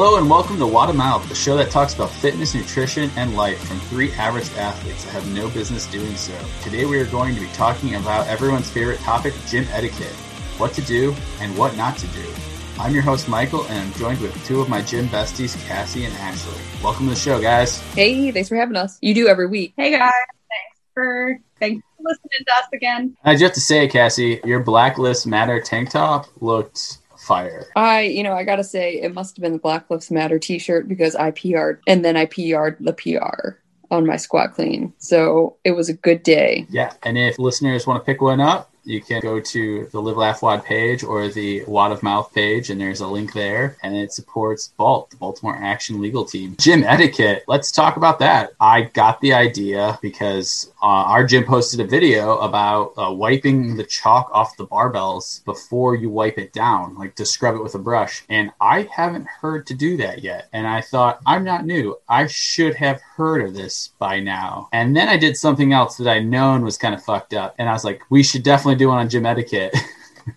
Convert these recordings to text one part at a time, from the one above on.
Hello and welcome to Wad Mouth, the show that talks about fitness, nutrition, and life from three average athletes that have no business doing so. Today we are going to be talking about everyone's favorite topic, gym etiquette, what to do and what not to do. I'm your host Michael, and I'm joined with two of my gym besties, Cassie and Ashley. Welcome to the show, guys. Hey, thanks for having us. You do every week. Hey guys, thanks for thanks for listening to us again. I just have to say, Cassie, your Black Lives Matter tank top looked fire. I, you know, I gotta say, it must have been the Black Lives Matter T-shirt because I PR'd and then I PR'd the PR on my squat clean, so it was a good day. Yeah, and if listeners want to pick one up, you can go to the Live Laugh Wad page or the Wad of Mouth page, and there's a link there, and it supports BALT, the Baltimore Action Legal Team. Gym etiquette. Let's talk about that. I got the idea because uh, our gym posted a video about uh, wiping the chalk off the barbells before you wipe it down, like to scrub it with a brush. And I haven't heard to do that yet. And I thought, I'm not new. I should have heard of this by now. And then I did something else that I known was kind of fucked up. And I was like, we should definitely do one on gym etiquette.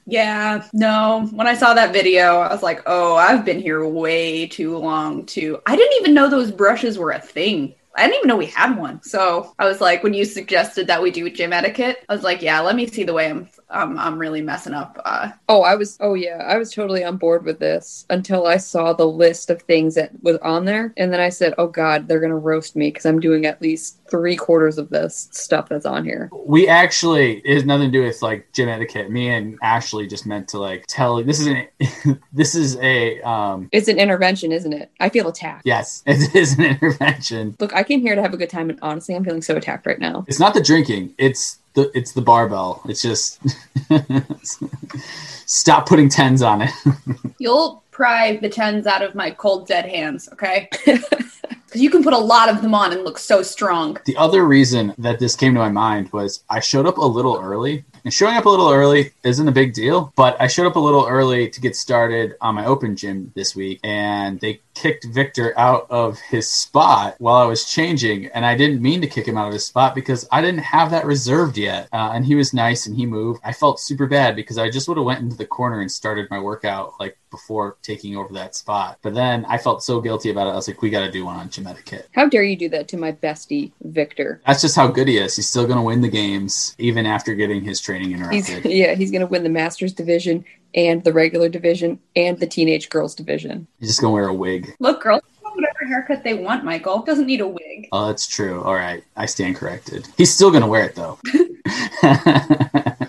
Yeah, no. When I saw that video, I was like, "Oh, I've been here way too long." To I didn't even know those brushes were a thing. I didn't even know we had one. So I was like, when you suggested that we do gym etiquette, I was like, yeah, let me see the way I'm um, I'm really messing up. Uh, Oh, I was. Oh, yeah, I was totally on board with this until I saw the list of things that was on there, and then I said, "Oh God, they're gonna roast me because I'm doing at least three quarters of this stuff that's on here." we actually it has nothing to do with like gym etiquette. Me and Ashley just meant to like tell this is an this is a um It's an intervention, isn't it? I feel attacked. yes, it is an intervention. Look, I came here to have a good time, and honestly, I'm feeling so attacked right now. It's not the drinking, it's the it's the barbell. It's just stop putting tens on it. you'll pry the tens out of my cold dead hands, okay? Because you can put a lot of them on and look so strong. The other reason that this came to my mind was I showed up a little early. And showing up a little early isn't a big deal, but I showed up a little early to get started on my open gym this week, and they kicked Victor out of his spot while I was changing. And I didn't mean to kick him out of his spot because I didn't have that reserved yet. Uh, and he was nice and he moved. I felt super bad because I just would have went into the corner and started my workout like before taking over that spot. But then I felt so guilty about it. I was like, we got to do one on gym etiquette. How dare you do that to my bestie, Victor? That's just how good he is. He's still going to win the games even after getting his training He's yeah, he's gonna win the Masters division and the regular division and the teenage girls division. He's just going to wear a wig. Look, girls have whatever haircut they want, Michael. Doesn't need a wig. Oh, that's true. All right. I stand corrected. He's still going to wear it though.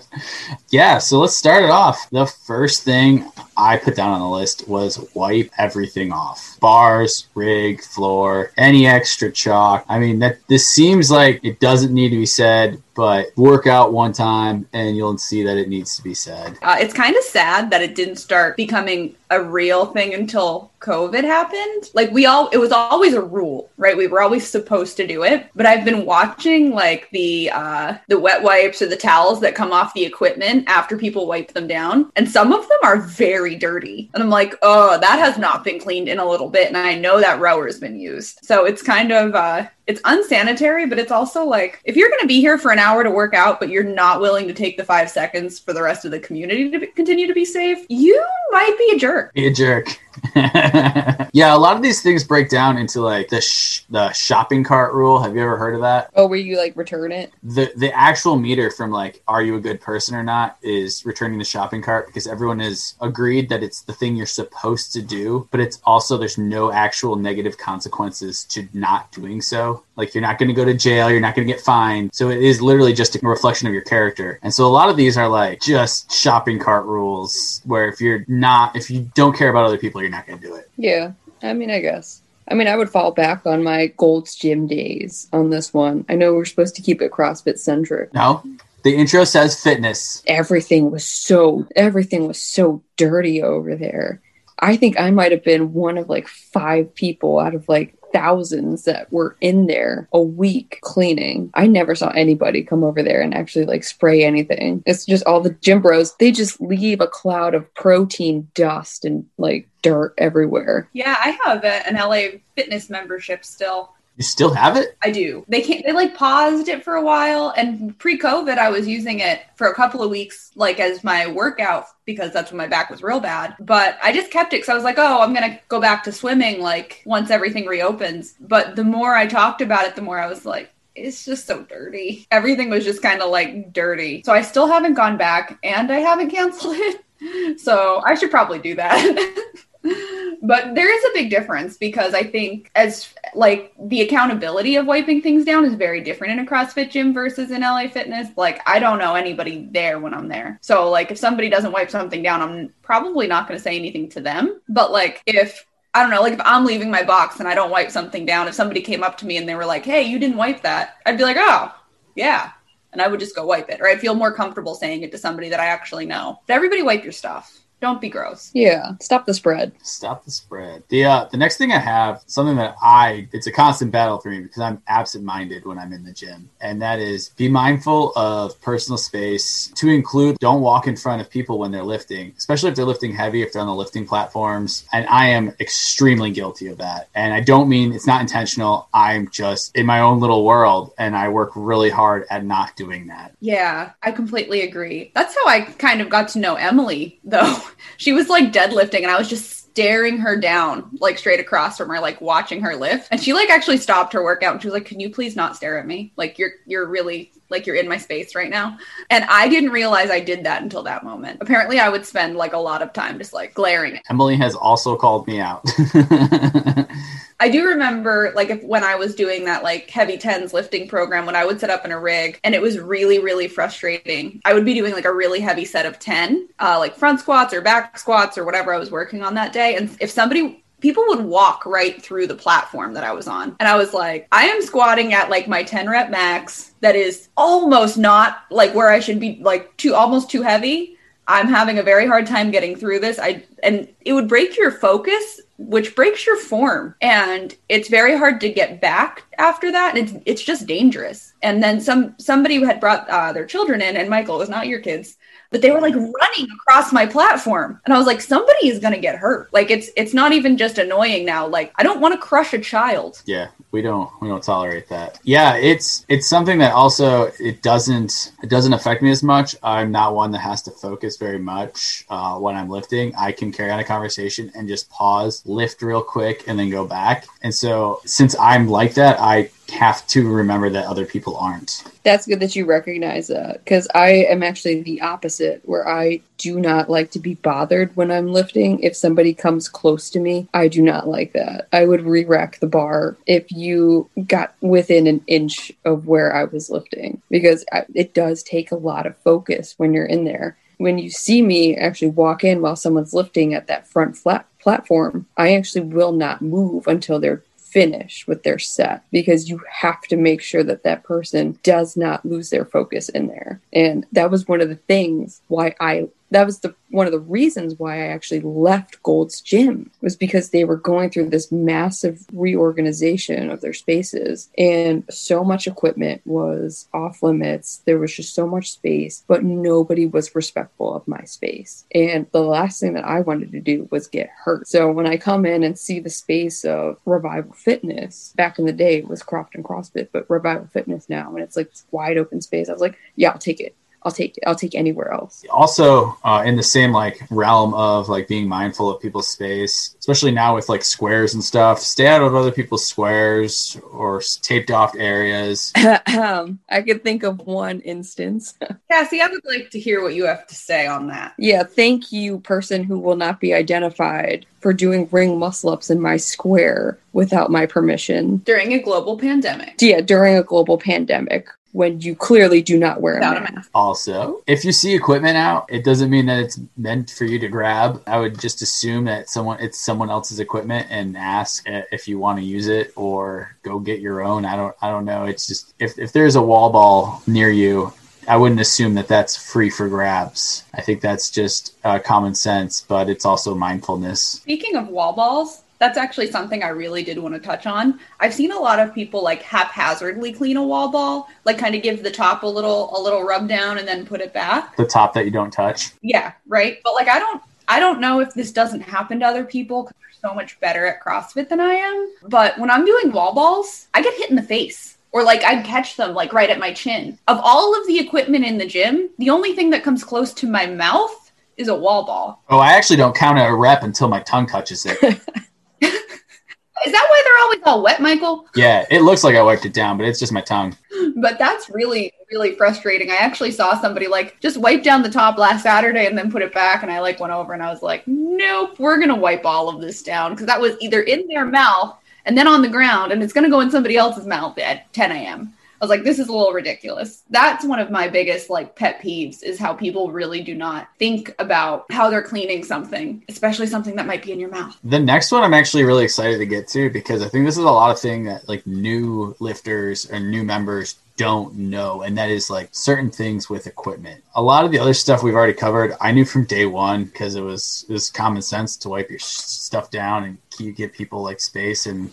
yeah, so let's start it off. The first thing I put down on the list was wipe everything off. Bars, rig, floor, any extra chalk. I mean, that this seems like it doesn't need to be said, but work out one time and you'll see that it needs to be said. Uh, it's kind of sad that it didn't start becoming a real thing until COVID happened. Like we all, it was always a rule, right? We were always supposed to do it. But I've been watching like the uh, the wet wipes or the towels that come off the equipment after people wipe them down, and some of them are very dirty. And I'm like, oh, that has not been cleaned in a little bit, and I know that rower's been used. So it's kind of uh, it's unsanitary, but it's also like if you're going to be here for an hour to work out, but you're not willing to take the five seconds for the rest of the community to be- continue to be safe, you might be a jerk. Be a jerk. yeah, a lot of these things break down into like the sh- the shopping cart rule. Have you ever heard of that? Oh, where you like return it? The the actual meter from like are you a good person or not is returning the shopping cart because everyone has agreed that it's the thing you're supposed to do, but it's also there's no actual negative consequences to not doing so. Like you're not going to go to jail, you're not going to get fined. So it is literally just a reflection of your character. And so a lot of these are like just shopping cart rules where if you're not if you don't care about other people, you're not going to do it. Yeah, I mean, I guess. I mean, I would fall back on my Gold's Gym days on this one. I know we're supposed to keep it CrossFit centric. No. The intro says fitness. Everything was so everything was so dirty over there. I think I might have been one of like five people out of like thousands that were in there a week cleaning. I never saw anybody come over there and actually like spray anything. It's just all the gym bros, they just leave a cloud of protein dust and like dirt everywhere. Yeah, I have a, an LA fitness membership still. You still have it? I do. They can't. They like paused it for a while, and pre-COVID, I was using it for a couple of weeks, like as my workout because that's when my back was real bad. But I just kept it because I was like, oh, I'm gonna go back to swimming like once everything reopens. But the more I talked about it, the more I was like, it's just so dirty. Everything was just kind of like dirty. So I still haven't gone back, and I haven't canceled it. So I should probably do that. but there is a big difference because I think as like the accountability of wiping things down is very different in a CrossFit gym versus in LA Fitness. Like I don't know anybody there when I'm there. So like if somebody doesn't wipe something down, I'm probably not going to say anything to them. But like if I don't know, like if I'm leaving my box and I don't wipe something down, if somebody came up to me and they were like, "Hey, you didn't wipe that." I'd be like, "Oh, yeah." And I would just go wipe it, or I'd feel more comfortable saying it to somebody that I actually know. But everybody wipe your stuff. Don't be gross. Yeah, stop the spread. Stop the spread. The uh, the next thing I have something that I it's a constant battle for me because I'm absent minded when I'm in the gym, and that is be mindful of personal space. To include, don't walk in front of people when they're lifting, especially if they're lifting heavy, if they're on the lifting platforms. And I am extremely guilty of that. And I don't mean it's not intentional. I'm just in my own little world, and I work really hard at not doing that. Yeah, I completely agree. That's how I kind of got to know Emily, though she was like deadlifting and I was just staring her down like straight across from her like watching her lift. And she like actually stopped her workout and she was like can you please not stare at me? Like you're you're really like you're in my space right now. And i didn't realize i did that until that moment. Apparently i would spend like a lot of time just like glaring emily has also called me out I do remember like if when I was doing that like heavy tens lifting program when I would set up in a rig and it was really really frustrating. I would be doing like a really heavy set of 10 uh, like front squats or back squats or whatever I was working on that day and if somebody people would walk right through the platform that I was on. And I was like, I am squatting at like my 10 rep max that is almost not like where I should be like too almost too heavy. I'm having a very hard time getting through this. I and it would break your focus which breaks your form. And it's very hard to get back after that. And it's it's just dangerous. And then some somebody had brought uh, their children in and michael was not your kids but they were like running across my platform. And i was like somebody is going to get hurt. Like it's it's not even just annoying now. Like i don't want to crush a child. Yeah we don't we don't tolerate that. Yeah it's it's something that also it doesn't it doesn't affect me as much. I'm not one that has to focus very much uh, when i'm lifting. I can carry on a conversation and just pause lift real quick and then go back. And so since i'm like that i have to remember that other people aren't. That's good that you recognize that because I am actually the opposite, where I do not like to be bothered when I'm lifting. If somebody comes close to me, I do not like that. I would re rack the bar if you got within an inch of where I was lifting because it does take a lot of focus when you're in there. When you see me actually walk in while someone's lifting at that front flat platform, I actually will not move until they're finish with their set because you have to make sure that that person does not lose their focus in there. And that was one of the things why I that was the one of the reasons why I actually left Gold's Gym was because they were going through this massive reorganization of their spaces and so much equipment was off limits. There was just so much space, but nobody was respectful of my space. And the last thing that I wanted to do was get hurt. So when I come in and see the space of Revival Fitness, back in the day it was Crofton CrossFit, but Revival Fitness now, and it's like wide open space. I was like, yeah, I'll take it. I'll take I'll take anywhere else. Also, uh, in the same like realm of like being mindful of people's space, especially now with like squares and stuff. Stay out of other people's squares or taped off areas. I could think of one instance. Cassie, I would like to hear what you have to say on that. Yeah, thank you, person who will not be identified, for doing ring muscle ups in my square without my permission during a global pandemic. Yeah, during a global pandemic when you clearly do not wear a mask. a mask. Also, if you see equipment out, it doesn't mean that it's meant for you to grab. I would just assume that someone it's someone else's equipment and ask if you want to use it or go get your own. I don't I don't know. It's just if if there's a wall ball near you, I wouldn't assume that that's free for grabs. I think that's just uh, common sense, but it's also mindfulness. Speaking of wall balls, that's actually something I really did want to touch on. I've seen a lot of people like haphazardly clean a wall ball, like kind of give the top a little a little rub down and then put it back. The top that you don't touch. Yeah, right. But like I don't I don't know if this doesn't happen to other people because they're so much better at CrossFit than I am. But when I'm doing wall balls, I get hit in the face. Or like I'd catch them like right at my chin. Of all of the equipment in the gym, the only thing that comes close to my mouth is a wall ball. Oh, I actually don't count a rep until my tongue touches it. Is that why they're always all wet, Michael? yeah, it looks like I wiped it down, but it's just my tongue. But that's really, really frustrating. I actually saw somebody like just wipe down the top last Saturday and then put it back. And I like went over and I was like, nope, we're going to wipe all of this down because that was either in their mouth and then on the ground and it's going to go in somebody else's mouth at 10 a.m. I was like, this is a little ridiculous. That's one of my biggest like pet peeves is how people really do not think about how they're cleaning something, especially something that might be in your mouth. The next one I'm actually really excited to get to because I think this is a lot of thing that like new lifters or new members don't know and that is like certain things with equipment. A lot of the other stuff we've already covered, I knew from day 1 because it was it was common sense to wipe your stuff down and keep, give people like space and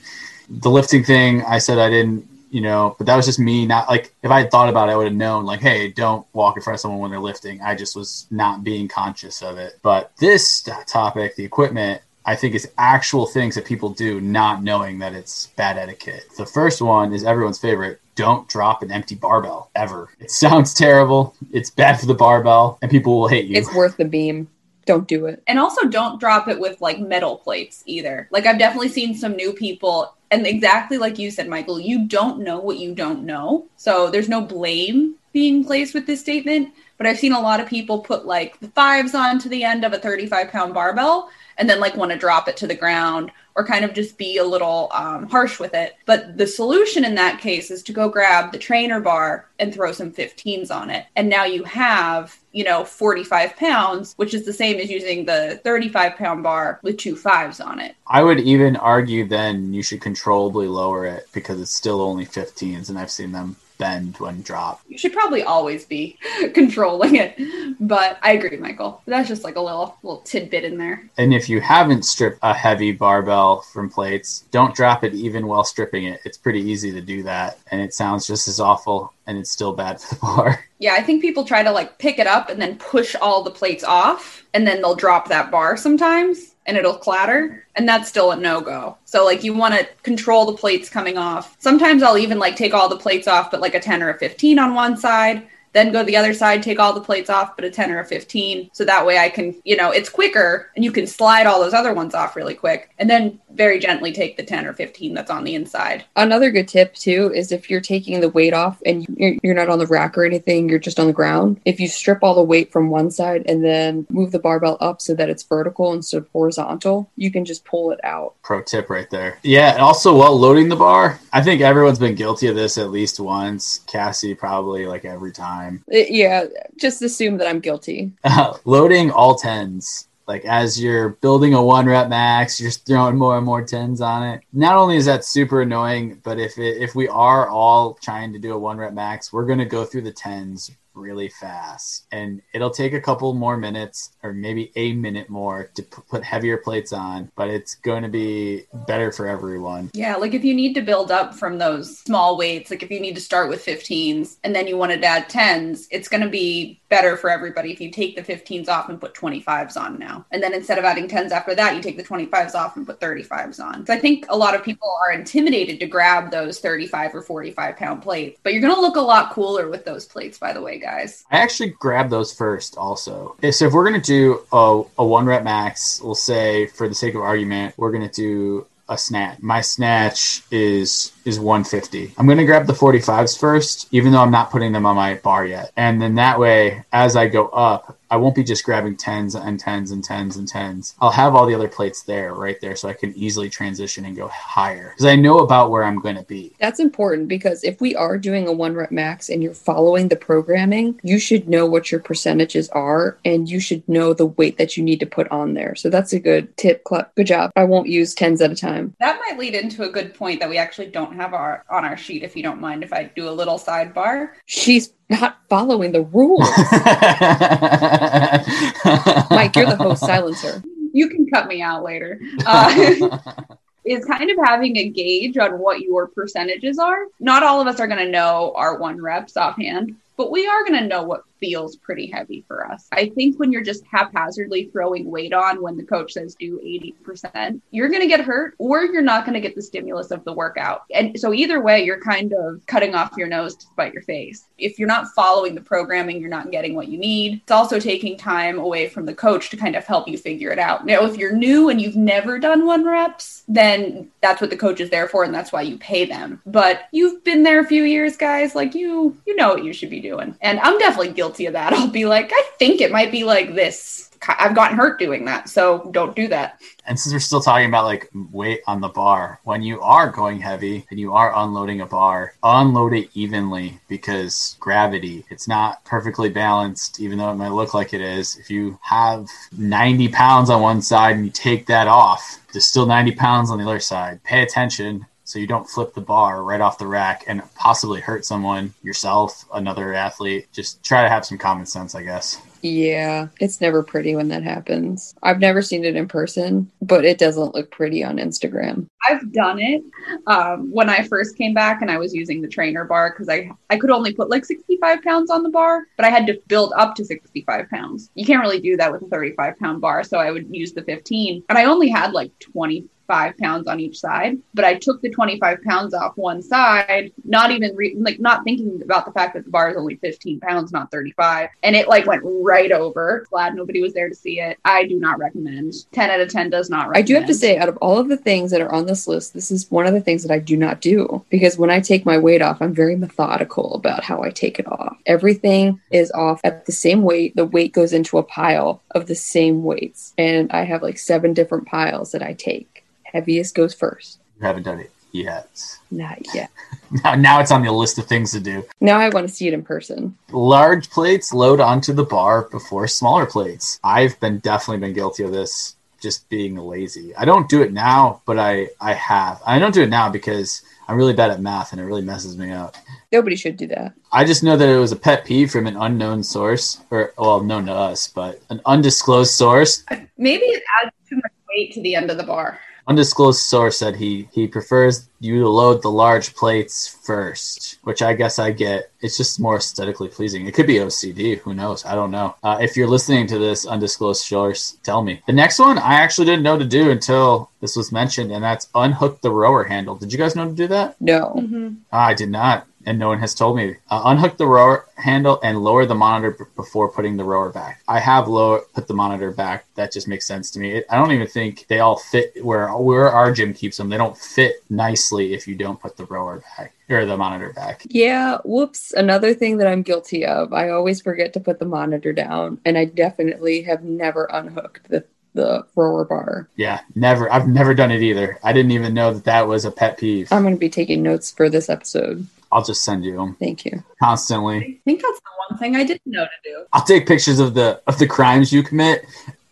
the lifting thing, I said I didn't you know, but that was just me not like if I had thought about it, I would have known like, hey, don't walk in front of someone when they're lifting. I just was not being conscious of it. But this topic, the equipment, I think is actual things that people do not knowing that it's bad etiquette. The first one is everyone's favorite. Don't drop an empty barbell ever. It sounds terrible. It's bad for the barbell and people will hate you. It's worth the beam. Don't do it. And also don't drop it with like metal plates either. Like I've definitely seen some new people and exactly like you said, Michael, you don't know what you don't know. So there's no blame being placed with this statement. But I've seen a lot of people put like the fives on to the end of a 35 pound barbell and then like want to drop it to the ground or kind of just be a little um, harsh with it. But the solution in that case is to go grab the trainer bar and throw some 15s on it. And now you have, you know, 45 pounds, which is the same as using the 35 pound bar with two fives on it. I would even argue then you should controllably lower it because it's still only 15s and I've seen them bend when dropped. You should probably always be controlling it. But I agree, Michael. That's just like a little little tidbit in there. And if you haven't stripped a heavy barbell from plates, don't drop it even while stripping it. It's pretty easy to do that. And it sounds just as awful and it's still bad for the bar. Yeah, I think people try to like pick it up and then push all the plates off and then they'll drop that bar sometimes and it'll clatter and that's still a no-go. So like you want to control the plates coming off. Sometimes I'll even like take all the plates off but like a 10 or a 15 on one side then go to the other side, take all the plates off, but a 10 or a 15. So that way I can, you know, it's quicker and you can slide all those other ones off really quick. And then very gently take the 10 or 15 that's on the inside. Another good tip too is if you're taking the weight off and you're, you're not on the rack or anything, you're just on the ground. If you strip all the weight from one side and then move the barbell up so that it's vertical instead of horizontal, you can just pull it out. Pro tip right there. Yeah, and also while loading the bar, I think everyone's been guilty of this at least once. Cassie probably like every time. Uh, Yeah, just assume that I'm guilty. loading all tens. Like as you're building a one rep max, you're throwing more and more tens on it. Not only is that super annoying, but if it, if we are all trying to do a one rep max, we're gonna go through the tens really fast, and it'll take a couple more minutes or maybe a minute more to p- put heavier plates on. But it's going to be better for everyone. Yeah, like if you need to build up from those small weights, like if you need to start with 15s and then you wanted to add 10s, it's going to be better for everybody if you take the 15s off and put 25s on now. And then instead of adding 10s after that, you take the 25s off and put 35s on. So I think a lot of people are intimidated to grab those 35 or 45 pound plates, but you're going to look a lot cooler with those plates, by the way, guys. I actually grabbed those first also. So if we're going to do a, a one rep max, we'll say for the sake of argument, we're going to do a snatch. My snatch is is 150. I'm going to grab the 45s first, even though I'm not putting them on my bar yet. And then that way, as I go up, I won't be just grabbing 10s and 10s and 10s and 10s. I'll have all the other plates there, right there, so I can easily transition and go higher because I know about where I'm going to be. That's important because if we are doing a one rep max and you're following the programming, you should know what your percentages are and you should know the weight that you need to put on there. So that's a good tip. Cla- Good job. I won't use tens at a time. That might lead into a good point that we actually don't have our on our sheet if you don't mind if I do a little sidebar. She's not following the rules. Mike, you're the host. Silencer. You can cut me out later. Uh, is kind of having a gauge on what your percentages are. Not all of us are going to know our one reps offhand, but we are going to know what feels pretty heavy for us. I think when you're just haphazardly throwing weight on when the coach says do 80%, you're going to get hurt or you're not going to get the stimulus of the workout. And so either way, you're kind of cutting off your nose to spite your face. If you're not following the programming, you're not getting what you need. It's also taking time away from the coach to kind of help you figure it out. Now, if you're new and you've never done one reps, then that's what the coach is there for and that's why you pay them. But you've been there a few years, guys, like you you know what you should be doing. And I'm definitely guilty of that. I'll be like, I think it might be like this. I've gotten hurt doing that, so don't do that. And since we're still talking about like weight on the bar, when you are going heavy and you are unloading a bar, unload it evenly because gravity, it's not perfectly balanced, even though it might look like it is. If you have 90 pounds on one side and you take that off, there's still 90 pounds on the other side. Pay attention so you don't flip the bar right off the rack and possibly hurt someone, yourself, another athlete. Just try to have some common sense, I guess. Yeah, it's never pretty when that happens. I've never seen it in person, but it doesn't look pretty on Instagram. I've done it um, when I first came back and I was using the trainer bar because I I could only put like 65 pounds on the bar, but I had to build up to 65 pounds. You can't really do that with a 35 pound bar, so I would use the 15, and I only had like 20 five pounds on each side. But I took the 25 pounds off one side, not even re- like not thinking about the fact that the bar is only 15 pounds, not 35. And it like went right over. Glad nobody was there to see it. I do not recommend. 10 out of 10 does not recommend. I do have to say, out of all of the things that are on this list, this is one of the things that I do not do because when I take my weight off, I'm very methodical about how I take it off. Everything is off at the same weight. The weight goes into a pile of the same weights. And I have like seven different piles that I take. Heaviest goes first. You haven't done it yet. Not yet. Now, now it's on the list of things to do. Now I want to see it in person. Large plates load onto the bar before smaller plates. I've been definitely been guilty of this just being lazy. I don't do it now, but I I have. I don't do it now because I'm really bad at math and it really messes me up. Nobody should do that. I just know that it was a pet peeve from an unknown source, or well, known to us, but an undisclosed source. Maybe it adds too much weight to the end of the bar. Undisclosed source said he he prefers you to load the large plates first, which I guess I get. It's just more aesthetically pleasing. It could be OCD. Who knows? I don't know. Uh, if you're listening to this undisclosed source, tell me. The next one I actually didn't know to do until this was mentioned, and that's unhook the rower handle. Did you guys know to do that? No. Mm-hmm. Ah, I did not, and no one has told me. Uh, unhook the rower handle and lower the monitor b- before putting the rower back. I have lower put the monitor back. That just makes sense to me. It, I don't even think they all fit where where our gym keeps them. They don't fit nicely if you don't put the rower back or the monitor back. Yeah, whoops. Another thing that I'm guilty of. I always forget to put the monitor down, and I definitely have never unhooked the, the rower bar. Yeah, never. I've never done it either. I didn't even know that that was a pet peeve. I'm going to be taking notes for this episode. I'll just send you them Thank you. constantly. I think that's the one thing I didn't know to do. I'll take pictures of the of the crimes you commit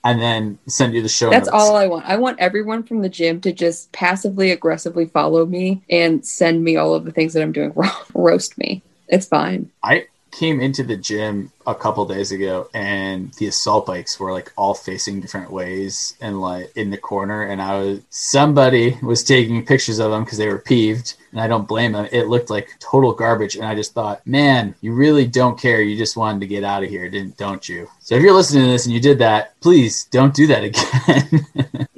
and then send you the show That's notes. all I want. I want everyone from the gym to just passively aggressively follow me and send me all of the things that I'm doing wrong. Roast me. It's fine. I came into the gym a couple days ago and the assault bikes were like all facing different ways and like in the corner and I was somebody was taking pictures of them because they were peeved and I don't blame them. It looked like total garbage and I just thought, man, you really don't care. You just wanted to get out of here, didn't don't you? So if you're listening to this and you did that, please don't do that again.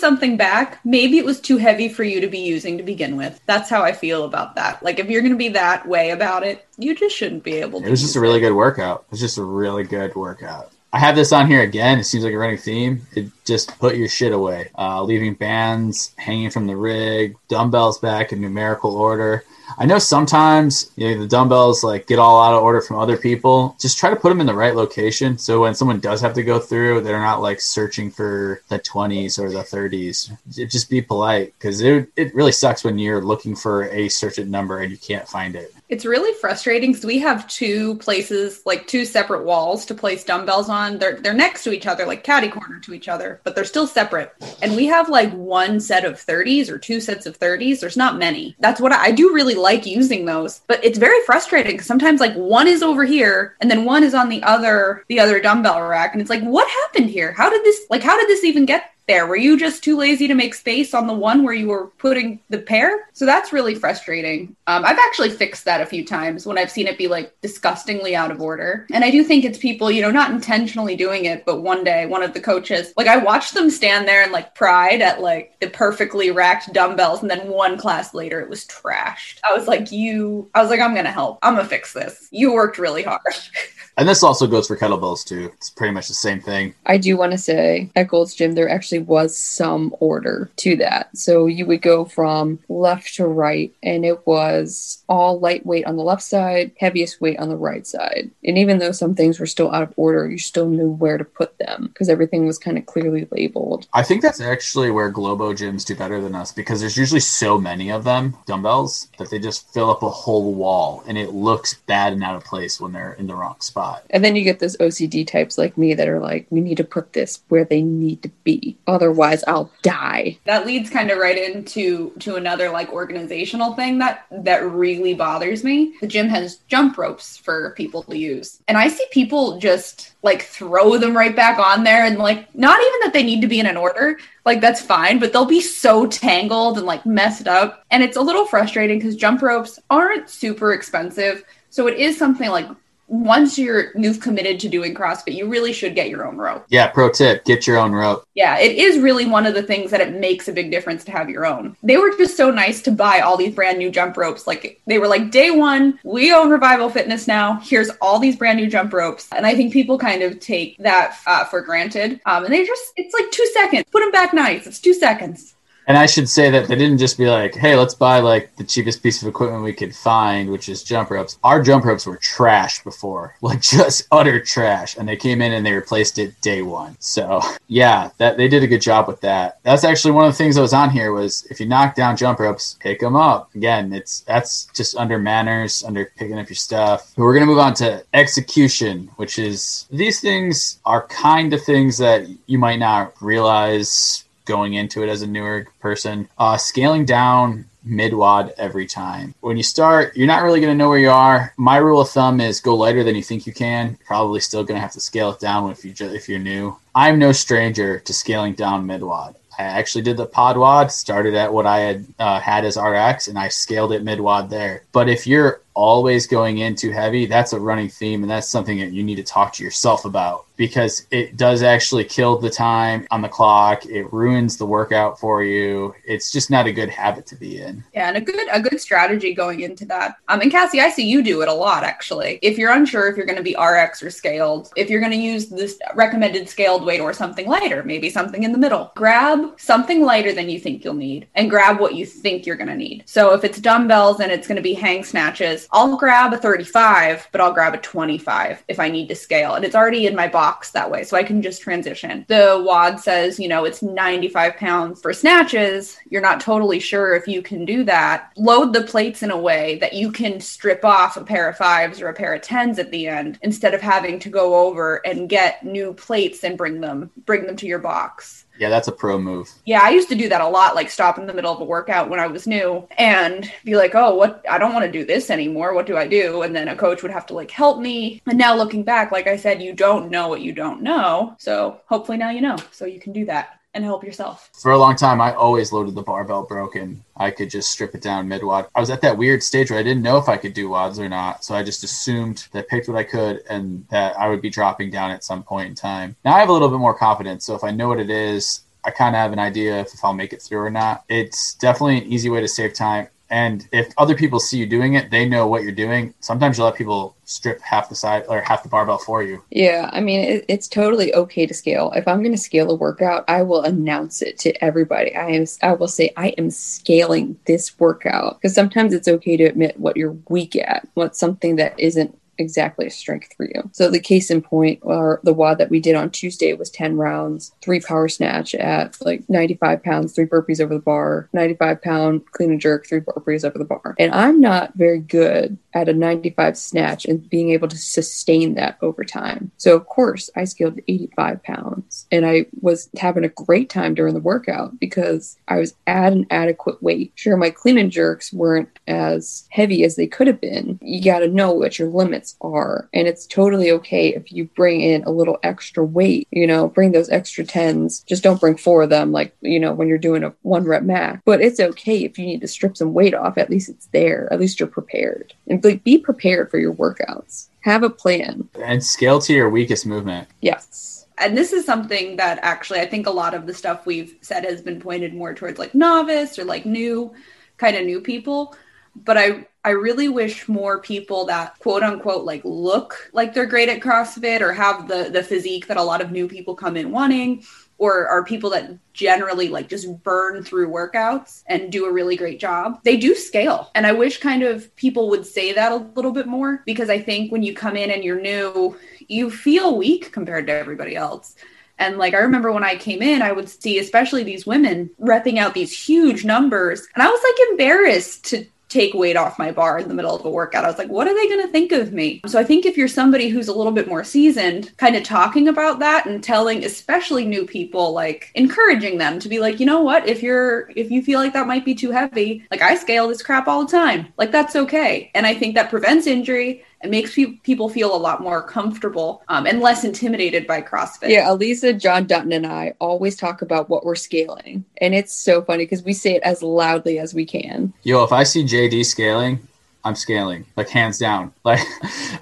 You can't put something back. Maybe it was too heavy for you to be using to begin with. That's how I feel about that. Like if you're going to be that way about it, you just shouldn't be able to. It was just a really good workout. It was just a really good workout. I have this on here again. It seems like a running theme. It just put your shit away. Uh, leaving bands hanging from the rig, dumbbells back in numerical order. I know sometimes you know the dumbbells like get all out of order from other people. Just try to put them in the right location so when someone does have to go through, they're not like searching for the 20s or the 30s. Just be polite because it it really sucks when you're looking for a certain number and you can't find it. It's really frustrating because we have two places, like two separate walls to place dumbbells on. They're they're next to each other, like catty corner to each other, but they're still separate. And we have like one set of 30s or two sets of 30s. There's not many. That's what I, I do really like using those, but it's very frustrating because sometimes like one is over here and then one is on the other the other dumbbell rack, and it's like, what happened here? How did this like how did this even get there? Were you just too lazy to make space on the one where you were putting the pair? So that's really frustrating. Um, I've actually fixed that a few times when I've seen it be like disgustingly out of order. And I do think it's people, you know, not intentionally doing it, but one day one of the coaches, like I watched them stand there and like pride at like the perfectly racked dumbbells. And then one class later, it was trashed. I was like, you, I was like, I'm going to help. I'm going to fix this. You worked really hard. And this also goes for kettlebells too. It's pretty much the same thing. I do want to say at Gold's Gym, there actually was some order to that. So you would go from left to right, and it was all lightweight on the left side, heaviest weight on the right side. And even though some things were still out of order, you still knew where to put them because everything was kind of clearly labeled. I think that's actually where Globo gyms do better than us because there's usually so many of them, dumbbells, that they just fill up a whole wall and it looks bad and out of place when they're in the wrong spot. And then you get those OCD types like me that are like, we need to put this where they need to be. Otherwise, I'll die. That leads kind of right into to another like organizational thing that that really bothers me. The gym has jump ropes for people to use. And I see people just like throw them right back on there and like not even that they need to be in an order like that's fine but they'll be so tangled and like messed up and it's a little frustrating because jump ropes aren't super expensive so it is something like once you're you've committed to doing CrossFit, you really should get your own rope. Yeah, pro tip, get your own rope. Yeah, it is really one of the things that it makes a big difference to have your own. They were just so nice to buy all these brand new jump ropes. Like they were like day 1, we own Revival Fitness now. Here's all these brand new jump ropes. And I think people kind of take that uh, for granted. Um, and they just it's like 2 seconds. Put them back nice. It's 2 seconds. And I should say that they didn't just be like, hey, let's buy like the cheapest piece of equipment we could find, which is jump ropes. Our jump ropes were trash before, like just utter trash. And they came in and they replaced it day one. So yeah, that they did a good job with that. That's actually one of the things that was on here was if you knock down jump ropes, pick them up. Again, it's that's just under manners, under picking up your stuff. But we're gonna move on to execution, which is these things are kind of things that you might not realize going into it as a newer person. Uh, scaling down mid wad every time. When you start, you're not really going to know where you are. My rule of thumb is go lighter than you think you can. Probably still going to have to scale it down if you if you're new. I'm no stranger to scaling down mid wad. I actually did the pod wad, started at what I had uh, had as RX, and I scaled it mid wad there. But if you're always going in too heavy, that's a running theme, and that's something that you need to talk to yourself about because it does actually kill the time on the clock. It ruins the workout for you. It's just not a good habit to be in. Yeah, and a good a good strategy going into that. Um, and Cassie, I see you do it a lot actually. If you're unsure if you're going to be RX or scaled, if you're going to use this recommended scaled weight or something lighter, maybe something in the middle, grab something lighter than you think you'll need, and grab what you think you're going to need. So if it's dumbbells and it's going to be hang snatches, I'll grab a 35, but I'll grab a 25 if I need to scale, and it's already in my box box that way. So I can just transition. The WAD says, you know, it's 95 pounds for snatches. You're not totally sure if you can do that. Load the plates in a way that you can strip off a pair of fives or a pair of tens at the end instead of having to go over and get new plates and bring them bring them to your box. Yeah, that's a pro move. Yeah, I used to do that a lot, like stop in the middle of a workout when I was new and be like, oh, what? I don't want to do this anymore. What do I do? And then a coach would have to like help me. And now looking back, like I said, you don't know what you don't know. So hopefully now you know. So you can do that and help yourself. For a long time, I always loaded the barbell broken. I could just strip it down mid wad. I was at that weird stage where I didn't know if I could do wads or not. So I just assumed that I picked what I could and that I would be dropping down at some point in time. Now I have a little bit more confidence. So if I know what it is, I kind of have an idea if, if I'll make it through or not. It's definitely an easy way to save time. And if other people see you doing it, they know what you're doing. Sometimes you let people strip half the side or half the barbell for you. Yeah, I mean, it, it's totally okay to scale. If I'm going to scale a workout, I will announce it to everybody. I am, I will say, I am scaling this workout because sometimes it's okay to admit what you're weak at, what's something that isn't exactly a strength for you. So the case in point, or the WOD that we did on Tuesday was 10 rounds, three power snatch at like 95 pounds, three burpees over the bar, 95 pound clean and jerk, three burpees over the bar. And I'm not very good at a 95 snatch and being able to sustain that over time. So of course I scaled to 85 pounds and I was having a great time during the workout because I was at an adequate weight. Sure, my clean and jerks weren't as heavy as they could have been. You got to know what your limits limits are. And it's totally okay if you bring in a little extra weight, you know, bring those extra tens. Just don't bring four of them, like, you know, when you're doing a one rep max. But it's okay if you need to strip some weight off. At least it's there. At least you're prepared. And like, be prepared for your workouts. Have a plan. And scale to your weakest movement. Yes. and this is something that actually I think a lot of the stuff we've said has been pointed more towards like novice or like new kind of new people but I I really wish more people that quote unquote like look like they're great at CrossFit or have the the physique that a lot of new people come in wanting or are people that generally like just burn through workouts and do a really great job. They do scale. And I wish kind of people would say that a little bit more because I think when you come in and you're new, you feel weak compared to everybody else. And like I remember when I came in, I would see especially these women repping out these huge numbers. And I was like embarrassed to take weight off my bar in the middle of a workout. I was like, what are they going to think of me? So I think if you're somebody who's a little bit more seasoned, kind of talking about that and telling especially new people like encouraging them to be like, you know what, if you're if you feel like that might be too heavy, like I scale this crap all the time. Like that's okay. And I think that prevents injury and makes pe- people feel a lot more comfortable um, and less intimidated by CrossFit. Yeah, Elisa, John Dutton, and I always talk about what we're scaling. And it's so funny because we say it as loudly as we can. Yo, if I see JD scaling, I'm scaling, like hands down. Like